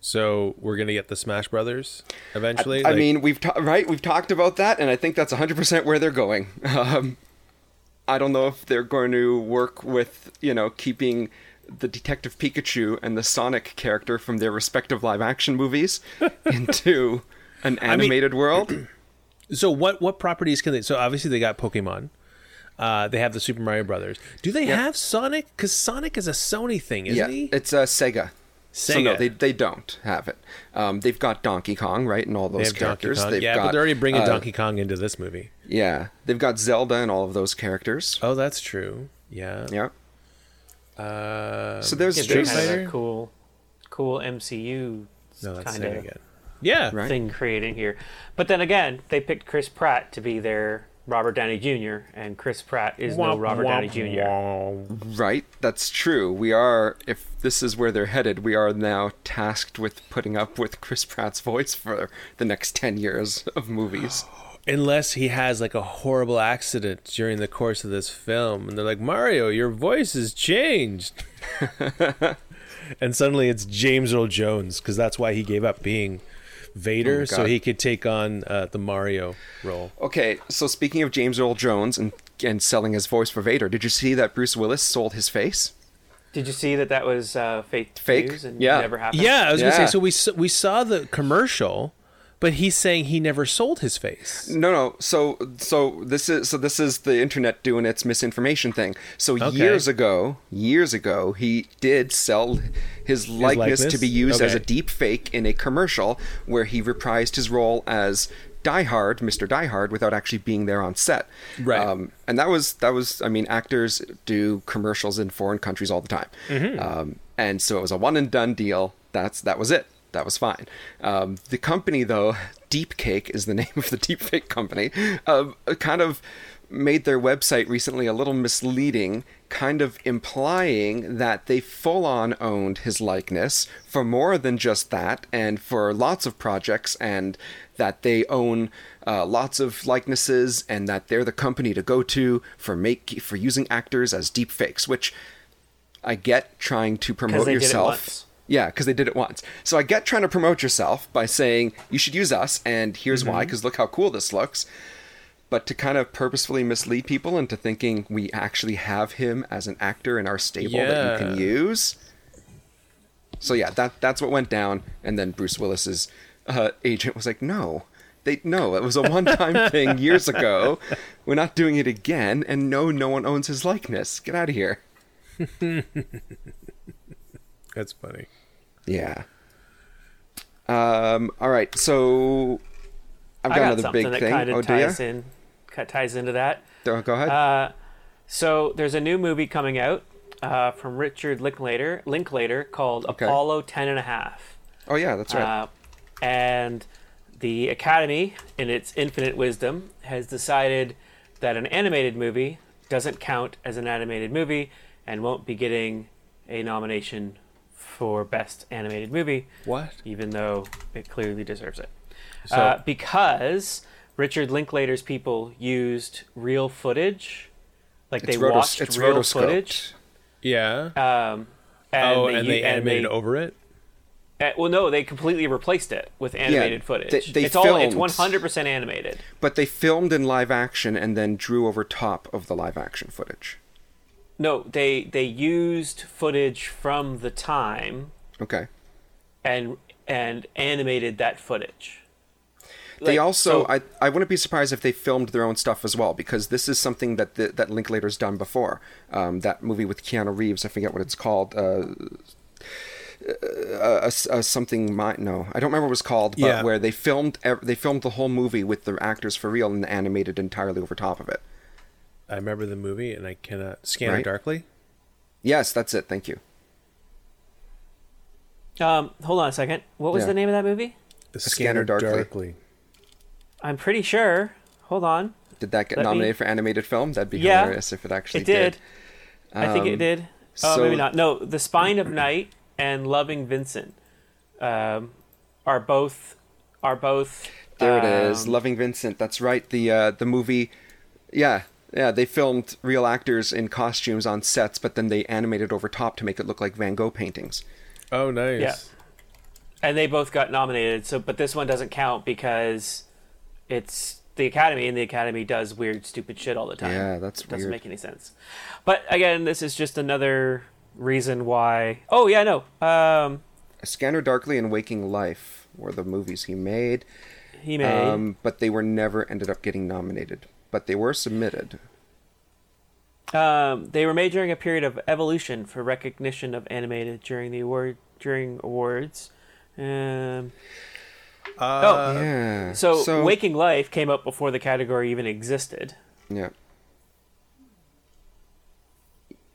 So we're gonna get the Smash Brothers eventually. I Like, mean, we've ta- right, we've talked about that, and I think that's 100% where they're going. Um, I don't know if they're going to work with, you know, keeping the Detective Pikachu and the Sonic character from their respective live action movies into an animated world. so what what properties can they? So obviously they got Pokemon. Uh, they have the Super Mario Brothers. Do they have Sonic? Because Sonic is a Sony thing, isn't yeah, he? it's uh, Sega. So no, they they don't have it. Um, they've got Donkey Kong, right, and all They those have characters. Kong. They've yeah, got, but they're already bringing uh, Donkey Kong into this movie. Yeah, they've got Zelda and all of those characters. Oh, that's true. Yeah. Yeah. Uh, So there's Yeah, Street they're kind of Fighter? a cool, cool MCU no, that's kind of again. Yeah. Right. thing creating here. But then again, they picked Chris Pratt to be their Robert Downey Jr. and Chris Pratt is no Womp, Robert Downey Jr. womp. Right, that's true. We are, if this is where they're headed, we are now tasked with putting up with Chris Pratt's voice for the next 10 years of movies. Unless he has like a horrible accident during the course of this film, and they're like, Mario, your voice has changed. and suddenly it's James Earl Jones, because that's why he gave up being Vader, Oh, so he could take on uh, the Mario role. Okay, so speaking of James Earl Jones and, and selling his voice for Vader, did you see that Bruce Willis sold his face? Did you see that that was uh, fake Fake? news and Yeah. never happened? Yeah, I was gonna say. So we we saw the commercial, But he's saying he never sold his face. No, no. So, so this is so this is the internet doing its misinformation thing. So Okay. years ago, years ago, he did sell his likeness, to be used as a Okay. deep fake in a commercial where he reprised his role as Die Hard, Mr. Die Hard, without actually being there on set. Right. Um, and that was that was. I mean, actors do commercials in foreign countries all the time. Mm-hmm. Um, and so it was a one and done deal. That's that was it. That was fine. Um, the company, though, Deepcake is the name of the deepfake company, um, kind of made their website recently a little misleading, kind of implying that they full on owned his likeness for more than just that, and for lots of projects, and that they own uh, lots of likenesses, and that they're the company to go to for make for using actors as deep fakes, which I get trying to promote they did it yourself. Yeah, because they did it once. So I get trying to promote yourself by saying you should use us, and here's why, because look how cool this looks. But to kind of purposefully mislead people into thinking we actually have him as an actor in our stable that you can use. So yeah, that that's what went down, and then Bruce Willis's uh, agent was like, "No, they no, it was a one-time thing years ago. We're not doing it again, and no, no one owns his likeness. Get out of here." That's funny. Yeah. Um. All right. So I've I got, got another big that thing. kind Oh, of do ya? ties in, cut- ties into that. Go go ahead. Uh, so there's a new movie coming out uh, from Richard Linklater, Linklater called Okay. Apollo 10 and a half. oh yeah, that's right. Uh, and the Academy, in its infinite wisdom, has decided that an animated movie doesn't count as an animated movie and won't be getting a nomination for Best Animated Movie, What? even though it clearly deserves it. So- uh, because Richard Linklater's people used real footage, like they rotos- watched it's real footage. Yeah. Um, and oh, they, and they animated they- over it. uh, well, no, they completely replaced it with animated footage. they- they it's all it's one hundred percent animated. But they filmed in live action and then drew over top of the live action footage. No, they they used footage from the time Okay. and and animated that footage. They also, so- I, I wouldn't be surprised if they filmed their own stuff as well, because this is something that the, that Linklater's done before. Um, that movie with Keanu Reeves, I forget what it's called. Uh, uh, uh, uh, something my no, I don't remember what it was called, but Yeah. where they filmed they filmed the whole movie with the actors for real and animated entirely over top of it. I remember the movie, and I cannot scan Right. darkly. Yes, that's it. Thank you. um, hold on a second. What was Yeah. the name of that movie? The Scanner Darkly. I'm pretty sure. Hold on. Did that get Let me- nominated for animated film? That'd be Yeah, hilarious if it actually It did. I think it Um, did. Oh, so- maybe not. No, The Spine of Night and Loving Vincent um, are both are both. There it is, um, Loving Vincent. That's right. The uh, the movie, yeah, yeah. They filmed real actors in costumes on sets, but then they animated over top to make it look like Van Gogh paintings. Oh, nice. Yeah. and they both got nominated. So, but this one doesn't count because it's the Academy, and the Academy does weird, stupid shit all the time. Yeah, that's it doesn't weird. make any sense. But again, this is just another reason why. Oh yeah, no. Um, Scanner Darkly and Waking Life were the movies he made, he made. um, but they were never ended up getting nominated. But they were submitted. Um, they were made during a period of evolution for recognition of animated during the award during awards. Um, Uh, yeah. so, Waking Life came up before the category even existed. Yeah.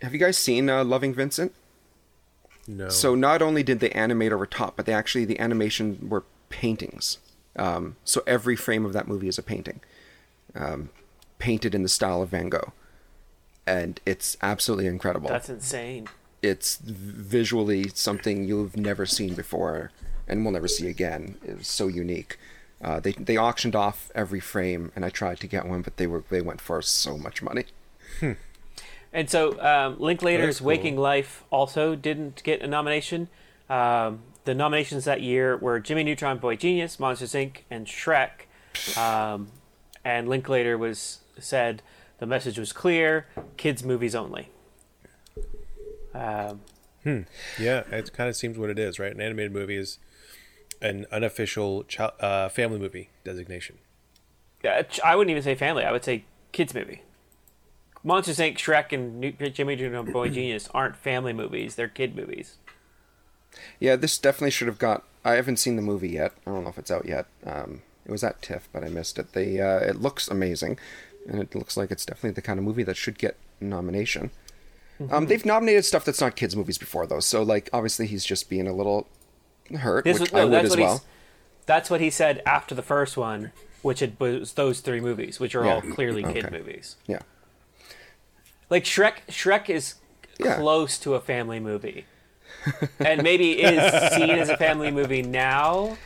Have you guys seen uh, Loving Vincent? no. So not only did they animate over top, but they actually the animation were paintings. Um, so every frame of that movie is a painting, um, painted in the style of Van Gogh, and it's absolutely incredible. That's insane. It's visually something you've never seen before, and will never see again. It was so unique. Uh, they they auctioned off every frame, and I tried to get one, but they were they went for so much money. And so um, Linklater's cool. Waking Life also didn't get a nomination. Um, the nominations that year were Jimmy Neutron, Boy Genius, Monsters Inc., and Shrek. Um, and Linklater was said the message was clear: kids movies only. Um, yeah, it kind of seems what it is, right? An animated movie is an unofficial child, uh, family movie designation. Yeah, I wouldn't even say family. I would say kids movie. Monsters Inc., Shrek, and New- Jimmy Neutron and Boy Genius aren't family movies; they're kid movies. Yeah, this definitely should have got. I haven't seen the movie yet. I don't know if it's out yet. Um, it was at TIFF, but I missed it. They uh, it looks amazing, and it looks like it's definitely the kind of movie that should get nomination. Mm-hmm. Um, they've nominated stuff that's not kids movies before though, so like obviously he's just being a little hurt, This which was, no, I would that's as what well. That's what he said after the first one, which it was those three movies, which are all Yeah, clearly kid movies. Yeah, Like Shrek, Shrek is Yeah. close to a family movie, and maybe is seen as a family movie now,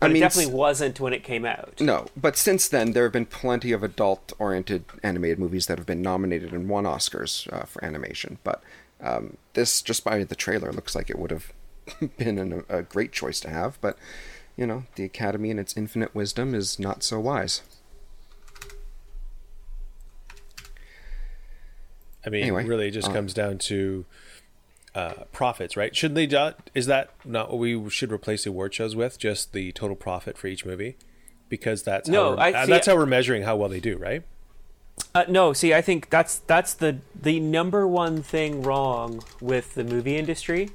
but I mean, it definitely wasn't when it came out. no, but since then there have been plenty of adult-oriented animated movies that have been nominated and won Oscars uh, for animation. But um, this, just by the trailer, looks like it would have been an, a great choice to have. But you know, the Academy in its infinite wisdom is not so wise. I mean, Anyway, really, it just uh, comes down to uh, profits, right? Shouldn't they do, is that not what we should replace the award shows with? Just the total profit for each movie, because that's No, how we're, I uh, see- that's how we're measuring how well they do, right? Uh, no, see, I think that's that's the the number one thing wrong with the movie industry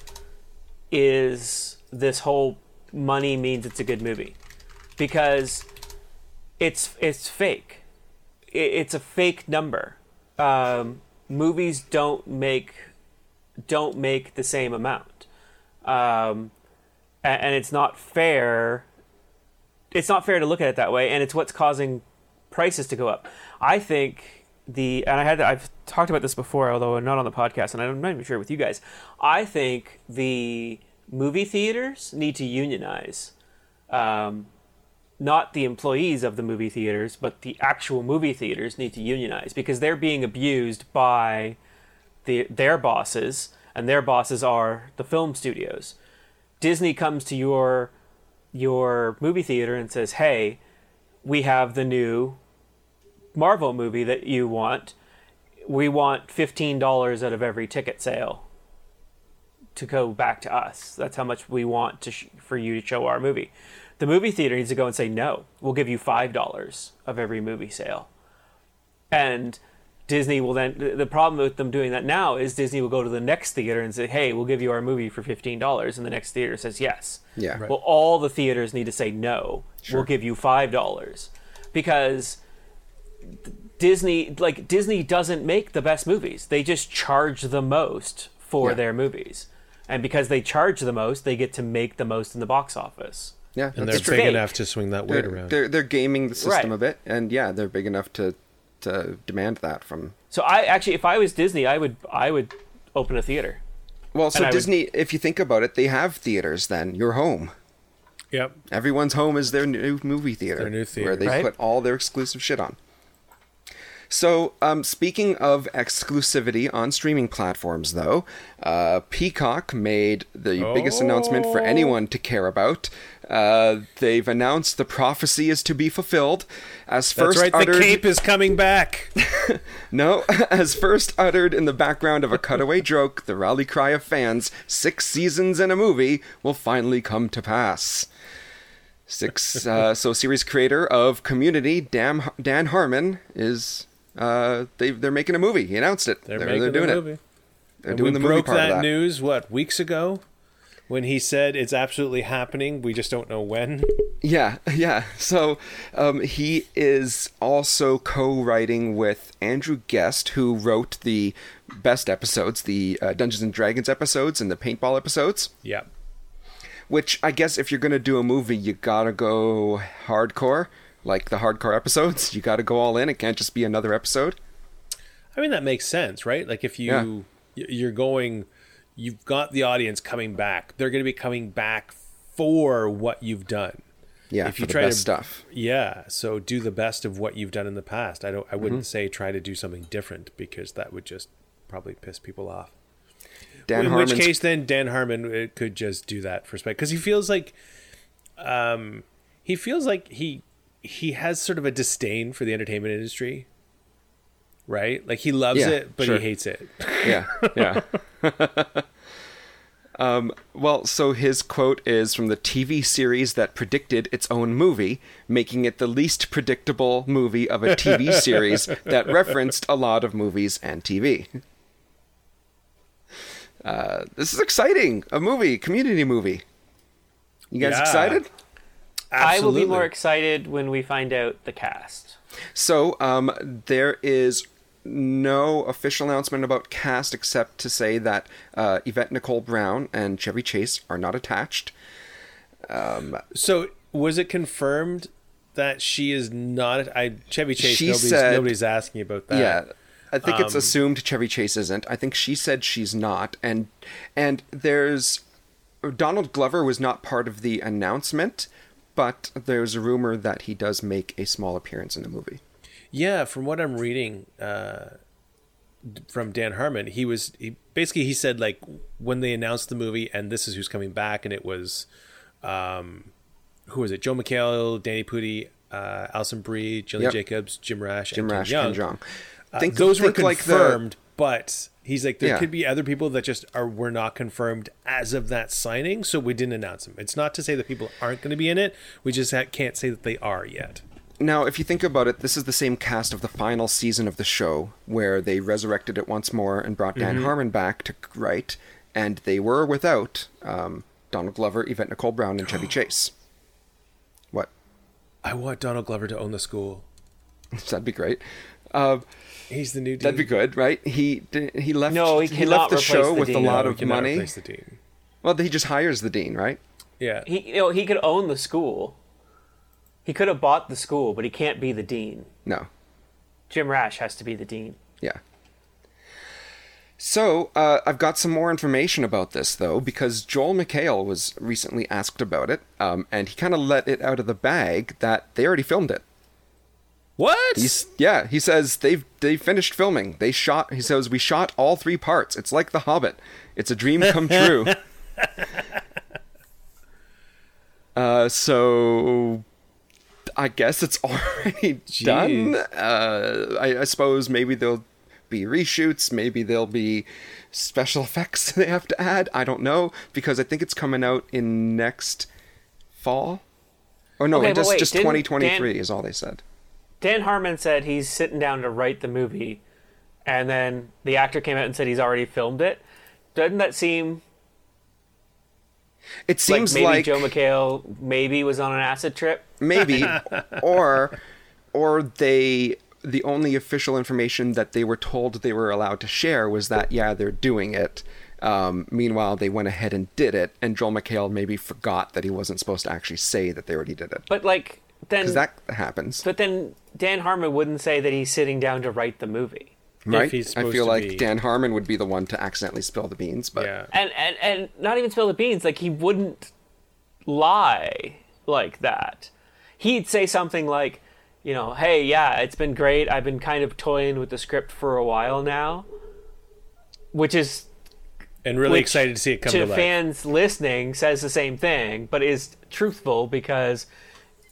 is this whole money means it's a good movie because it's it's fake. I- It's a fake number. Um, movies don't make don't make the same amount, um, a- and it's not fair it's not fair to look at it that way, and it's what's causing prices to go up. I think the and I had I've talked about this before, although not on the podcast, and I'm not even sure with you guys. I think the movie theaters need to unionize, um, not the employees of the movie theaters, but the actual movie theaters need to unionize because they're being abused by the their bosses, and their bosses are the film studios. Disney comes to your your movie theater and says, "Hey, we have the new Marvel movie that you want. We want fifteen dollars out of every ticket sale to go back to us. That's how much we want to sh- for you to show our movie." The movie theater needs to go and say, "No, we'll give you five dollars of every movie sale," and Disney will then. the- The problem with them doing that now is Disney will go to the next theater and say, "Hey, we'll give you our movie for fifteen dollars," and the next theater says yes. Yeah. Right. Well, all the theaters need to say no. Sure. We'll give you five dollars because Disney, like Disney, doesn't make the best movies. They just charge the most for Yeah. their movies, and because they charge the most, they get to make the most in the box office. Yeah, And they're big fake. enough to swing that weight They're, around. they're they're gaming the system Right. a bit, and yeah, they're big enough to to demand that from. So I actually, if I was Disney, I would I would open a theater. Well, so And I would- Disney, if you think about it, they have theaters. Then your home. Yep. Everyone's home is their new movie theater, Their new theater, where they Right. put all their exclusive shit on. So, um, speaking of exclusivity on streaming platforms, though, uh, Peacock made the biggest announcement for anyone to care about. Uh, they've announced the prophecy is to be fulfilled, as That's first right. The uttered. cape is coming back. No, as first uttered in the background of a cutaway joke, the rally cry of fans, six seasons in a movie, will finally come to pass. Six, uh, so series creator of Community, Dan, Dan Harmon, is, uh, they, they're making a movie. He announced it. They're, They're, making they're doing the it. They're And doing we the movie broke part that, of that. news what weeks ago when he said it's absolutely happening. We just don't know when. Yeah, yeah. So um, he is also co-writing with Andrew Guest, who wrote the best episodes, the uh, Dungeons and Dragons episodes and the paintball episodes. Yeah. Which I guess if you're gonna do a movie, you gotta go hardcore, like the hardcore episodes. You gotta go all in. It can't just be another episode. I mean that makes sense, right? Like if you Yeah. you're going you've got the audience coming back. They're going to be coming back for what you've done. Yeah, If you try to- stuff. Yeah, so do the best of what you've done in the past. I don't I wouldn't Mm-hmm. say try to do something different because that would just probably piss people off. Dan in Harmon's which case then Dan Harmon could just do that for spec because he feels like um he feels like he he has sort of a disdain for the entertainment industry. Right? Like he loves Yeah, it but sure. he hates it. yeah, yeah. Um, well, so his quote is from the TV series that predicted its own movie, making it the least predictable movie of a TV series that referenced a lot of movies and TV. Uh, this is exciting. A movie, community movie. You guys Yeah. excited? I will be more excited when we find out the cast. So, um, there is no official announcement about cast except to say that uh, Yvette Nicole Brown and Chevy Chase are not attached. So was it confirmed that she is not? I Chevy Chase. Nobody's, said- nobody's asking about that. yeah, I think it's um, assumed Chevy Chase isn't. I think she said she's not, and and there's Donald Glover was not part of the announcement, but there's a rumor that he does make a small appearance in the movie. Yeah, from what I'm reading uh, from Dan Harmon, he was he, basically he said like when they announced the movie and this is who's coming back, and it was um, who was it? Joel McHale, Danny Pudi, uh, Alison Brie, Gillian Yep. Jacobs, Jim Rash, Jim and Ken Rash, Young. Ken. Uh, Think- those were think like the- confirmed, but he's like there Yeah. could be other people that just are were not confirmed as of that signing, so we didn't announce them. It's not to say that people aren't going to be in it. We just ha- can't say that they are yet. Now, if you think about it, this is the same cast of the final season of the show, where they resurrected it once more and brought Dan Harmon back to write, and they were without um, Donald Glover, Yvette Nicole Brown, and Chevy Chase. What? I want Donald Glover to own the school. That'd be great. Uh, He's the new dean. that'd be good, right? He he left. No, he he left the show the with a lot No, of he cannot money. replace the dean. Well, he just hires the dean, right? Yeah. He, you know, he could own the school. He could have bought the school, but he can't be the dean. No. Jim Rash has to be the dean. Yeah. So, uh, I've got some more information about this, though, because Joel McHale was recently asked about it, um, and he kind of let it out of the bag that they already filmed it. what? He's, yeah, he says they've they finished filming. They shot. He says we shot all three parts. It's like The Hobbit. It's a dream come true. uh, so I guess it's already done. Uh, I, I suppose maybe there'll be reshoots. Maybe there'll be special effects they have to add. I don't know because I think it's coming out in next fall. Oh no, Okay, it just wait, just 2023 Dan- is all they said. Dan Harmon said he's sitting down to write the movie, and then the actor came out and said he's already filmed it. Doesn't that seem It seems like maybe like, Joel McHale maybe was on an acid trip? maybe or or they the only official information that they were told they were allowed to share was that yeah they're doing it. Um, meanwhile, they went ahead and did it, and Joel McHale maybe forgot that he wasn't supposed to actually say that they already did it But like then, that happens, but then Dan Harmon wouldn't say that he's sitting down to write the movie. Right? he's I feel to like be. Dan Harmon would be the one to accidentally spill the beans, but yeah. and and and not even spill the beans like he wouldn't lie like that he'd say something like you know hey yeah it's been great i've been kind of toying with the script for a while now which is And really which excited to see it come to, to life. fans listening says the same thing but is truthful because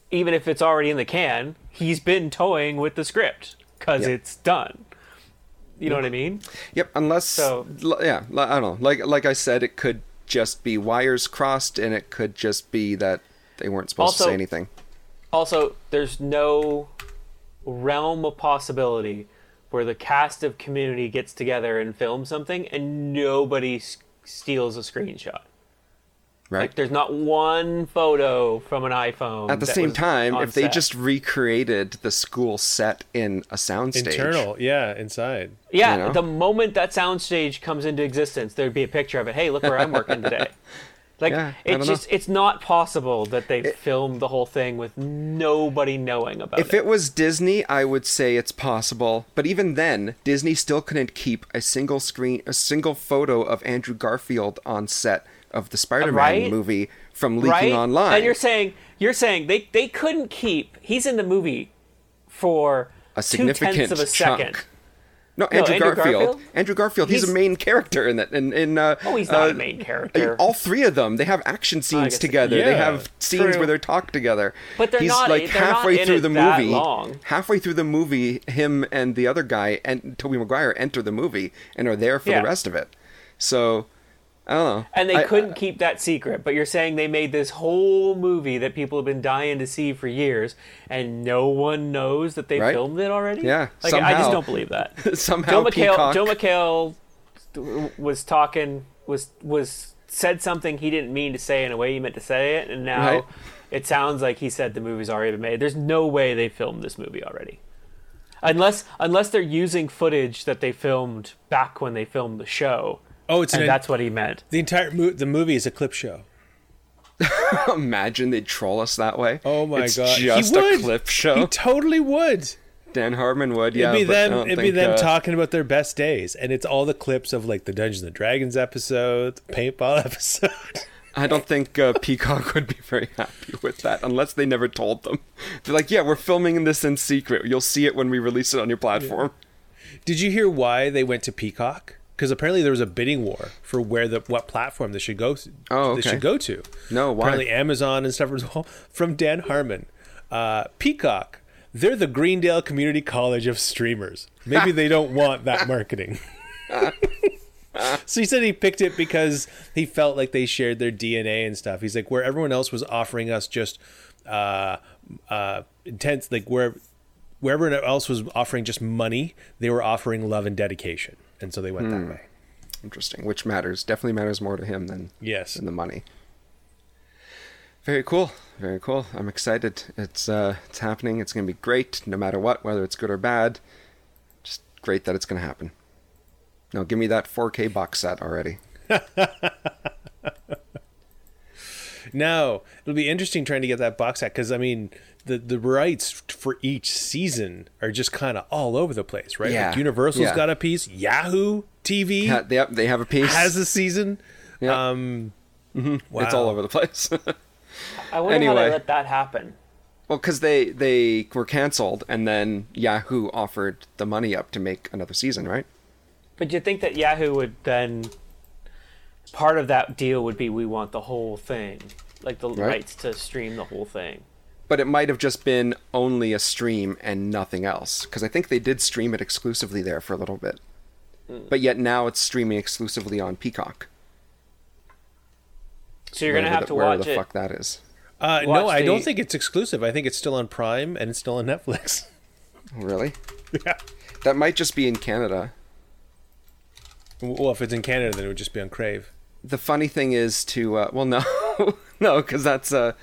even if it's already in the can he's been toying with the script because Yeah. it's done you know what i mean Yep, unless So- yeah, l- I don't know. Like like I said, it could just be wires crossed, and it could just be that they weren't supposed to say anything. Also, there's no realm of possibility where the cast of Community gets together and films something and nobody s- steals a screenshot. Right. Like, there's not one photo from an iPhone. At the that same was time, on if they just recreated the school set in a soundstage, Internal, yeah, inside. yeah, you know? the moment that soundstage comes into existence, there'd be a picture of it. Hey, look where I'm working today. Like Yeah, it's just it's not possible that they filmed the whole thing with nobody knowing about If it. If it was Disney, I would say it's possible. But even then, Disney still couldn't keep a single screen, a single photo of Andrew Garfield on set of the Spider-Man Right? movie from leaking right? online. And you're saying you're saying they they couldn't keep. He's in the movie for a two significant tenths of a chunk. second. No, Andrew, Andrew Garfield. Garfield? Andrew Garfield. He's, a main character in that. In, in uh, Oh, he's not uh, a main character. All three of them, they have action scenes together. They have scenes true. where they talk together. But they're He's not- like they're not halfway in through the movie. long. Halfway through the movie, him and the other guy and Tobey Maguire enter the movie and are there for Yeah. the rest of it. So, I don't know. And they I- couldn't uh, keep that secret, but you're saying they made this whole movie that people have been dying to see for years, and no one knows that they Right. filmed it already. Yeah, like I just don't believe that. somehow Joel McHale, Joel McHale was talking was was said something he didn't mean to say in a way he meant to say it, and now Right. it sounds like he said the movie's already been made. There's no way they filmed this movie already, unless unless they're using footage that they filmed back when they filmed the show, Oh, it's and an, that's what he meant. the entire mo- the movie is a clip show. Imagine they'd troll us that way. Oh my it's god, Just he a would. clip He totally would. Dan Harmon would. Yeah, it'd be but them. It'd be them uh, talking about their best days, and it's all the clips of like the Dungeons and Dragons episode, the paintball episode. I don't think uh, Peacock would be very happy with that unless they never told them. They're like, yeah, we're filming this in secret. You'll see it when we release it on your platform. Did you hear why they went to Peacock? Because apparently there was a bidding war for where the what platform they should go. Oh, they okay. should go to. No, why? Apparently Amazon and stuff as well. From Dan Harmon, uh, Peacock. They're the Greendale Community College of streamers. Maybe they don't want that marketing. so he said he picked it because he felt like they shared their DNA and stuff. He's like, where everyone else was offering us just uh, uh, intense, like where wherever else was offering just money, they were offering love and dedication, and so they went Hmm. that way. Interesting. Which matters. Definitely matters more to him than Yes. than the money. Very cool. Very cool. I'm excited. It's uh, it's happening. It's gonna be great, no matter what, whether it's good or bad. Just great that it's gonna happen. Now give me that 4K box set already. No, it'll be interesting trying to get that box set because I mean the the rights for each season are just kind of all over the place, right? Yeah. Like Universal's Yeah. got a piece, Yahoo TV Ha- they, have, they have a piece. has a season. Yeah. Um, It's all over the place. I wonder how Anyway. they let that happen. well, because they they were canceled, and then Yahoo offered the money up to make another season, right? But you think that Yahoo would then part of that deal would be we want the whole thing, like the Right. rights to stream the whole thing. But it might have just been only a stream and nothing else, because I think they did stream it exclusively there for a little bit. But yet now it's streaming exclusively on Peacock. So you're gonna have the, to wherever watch the it. fuck that is. uh, no, Watch I don't think it's exclusive. I think it's still on Prime and it's still on Netflix. Really? yeah. That might just be in Canada. Well, if it's in Canada, then it would just be on Crave. The funny thing is to uh, well, no, no, because that's uh,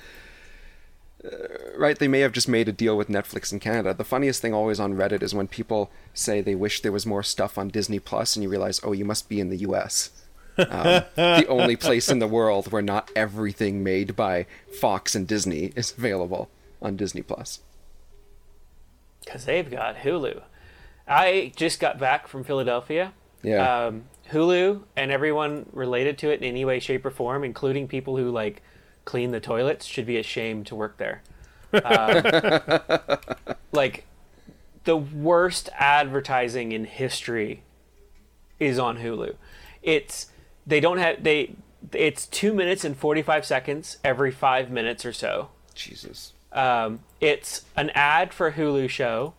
uh, right. They may have just made a deal with Netflix in Canada. The funniest thing always on Reddit is when people say they wish there was more stuff on Disney Plus, and you realize, oh, you must be in the U.S. Um, the only place in the world where not everything made by Fox and Disney is available on Disney Plus. because they've got Hulu. I just got back from Philadelphia. Yeah. Um, Hulu and everyone related to it in any way, shape, or form, including people who like clean the toilets, should be ashamed to work there. Um, like the worst advertising in history is on Hulu. It's they don't have they. It's two minutes and forty five seconds every five minutes or so. Jesus. Um, it's an ad for a Hulu show,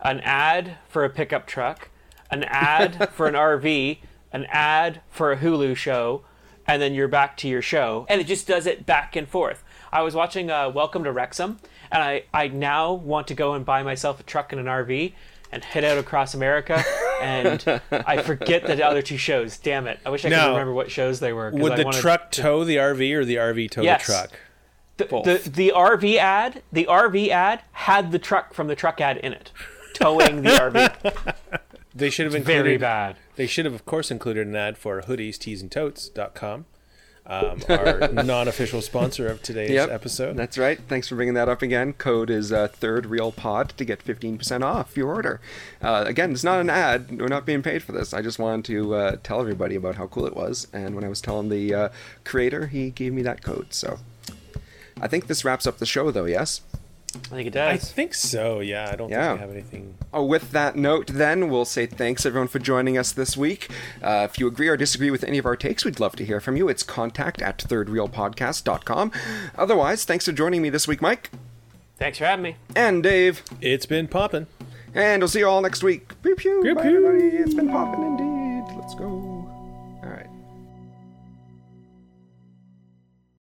an ad for a pickup truck, an ad for an RV, an ad for a Hulu show, and then you're back to your show. And it just does it back and forth. I was watching uh, Welcome to Wrexham, and I, I now want to go and buy myself a truck and an RV and head out across America. And I forget the other two shows. Damn it! I wish I could Now, remember what shows they were. Would I the truck to- tow the RV or the RV tow Yes. the truck? the, the the RV ad, the RV ad had the truck from the truck ad in it, towing the RV. They should have included. Very bad. They should have, of course, included an ad for hoodies, tees, and totes.com, um, our non-official sponsor of today's Yep, episode. That's right. Thanks for bringing that up again. Code is uh, third reel pod to get 15% off your order. Uh, again, it's not an ad. We're not being paid for this. I just wanted to uh, tell everybody about how cool it was. And when I was telling the uh, creator, he gave me that code. So I think this wraps up the show, though, yes? I think it does. I think so. Yeah, I don't Yeah. think we have anything. Oh, with that note, then, we'll say thanks everyone for joining us this week. Uh, if you agree or disagree with any of our takes, we'd love to hear from you. It's contact at thirdreelpodcast.com. Otherwise, thanks for joining me this week, Mike Thanks for having me. and Dave. It's been popping. And we'll see you all next week. Pew pew. Pew, Bye, pew. everybody. It's been popping indeed. Let's go. All right.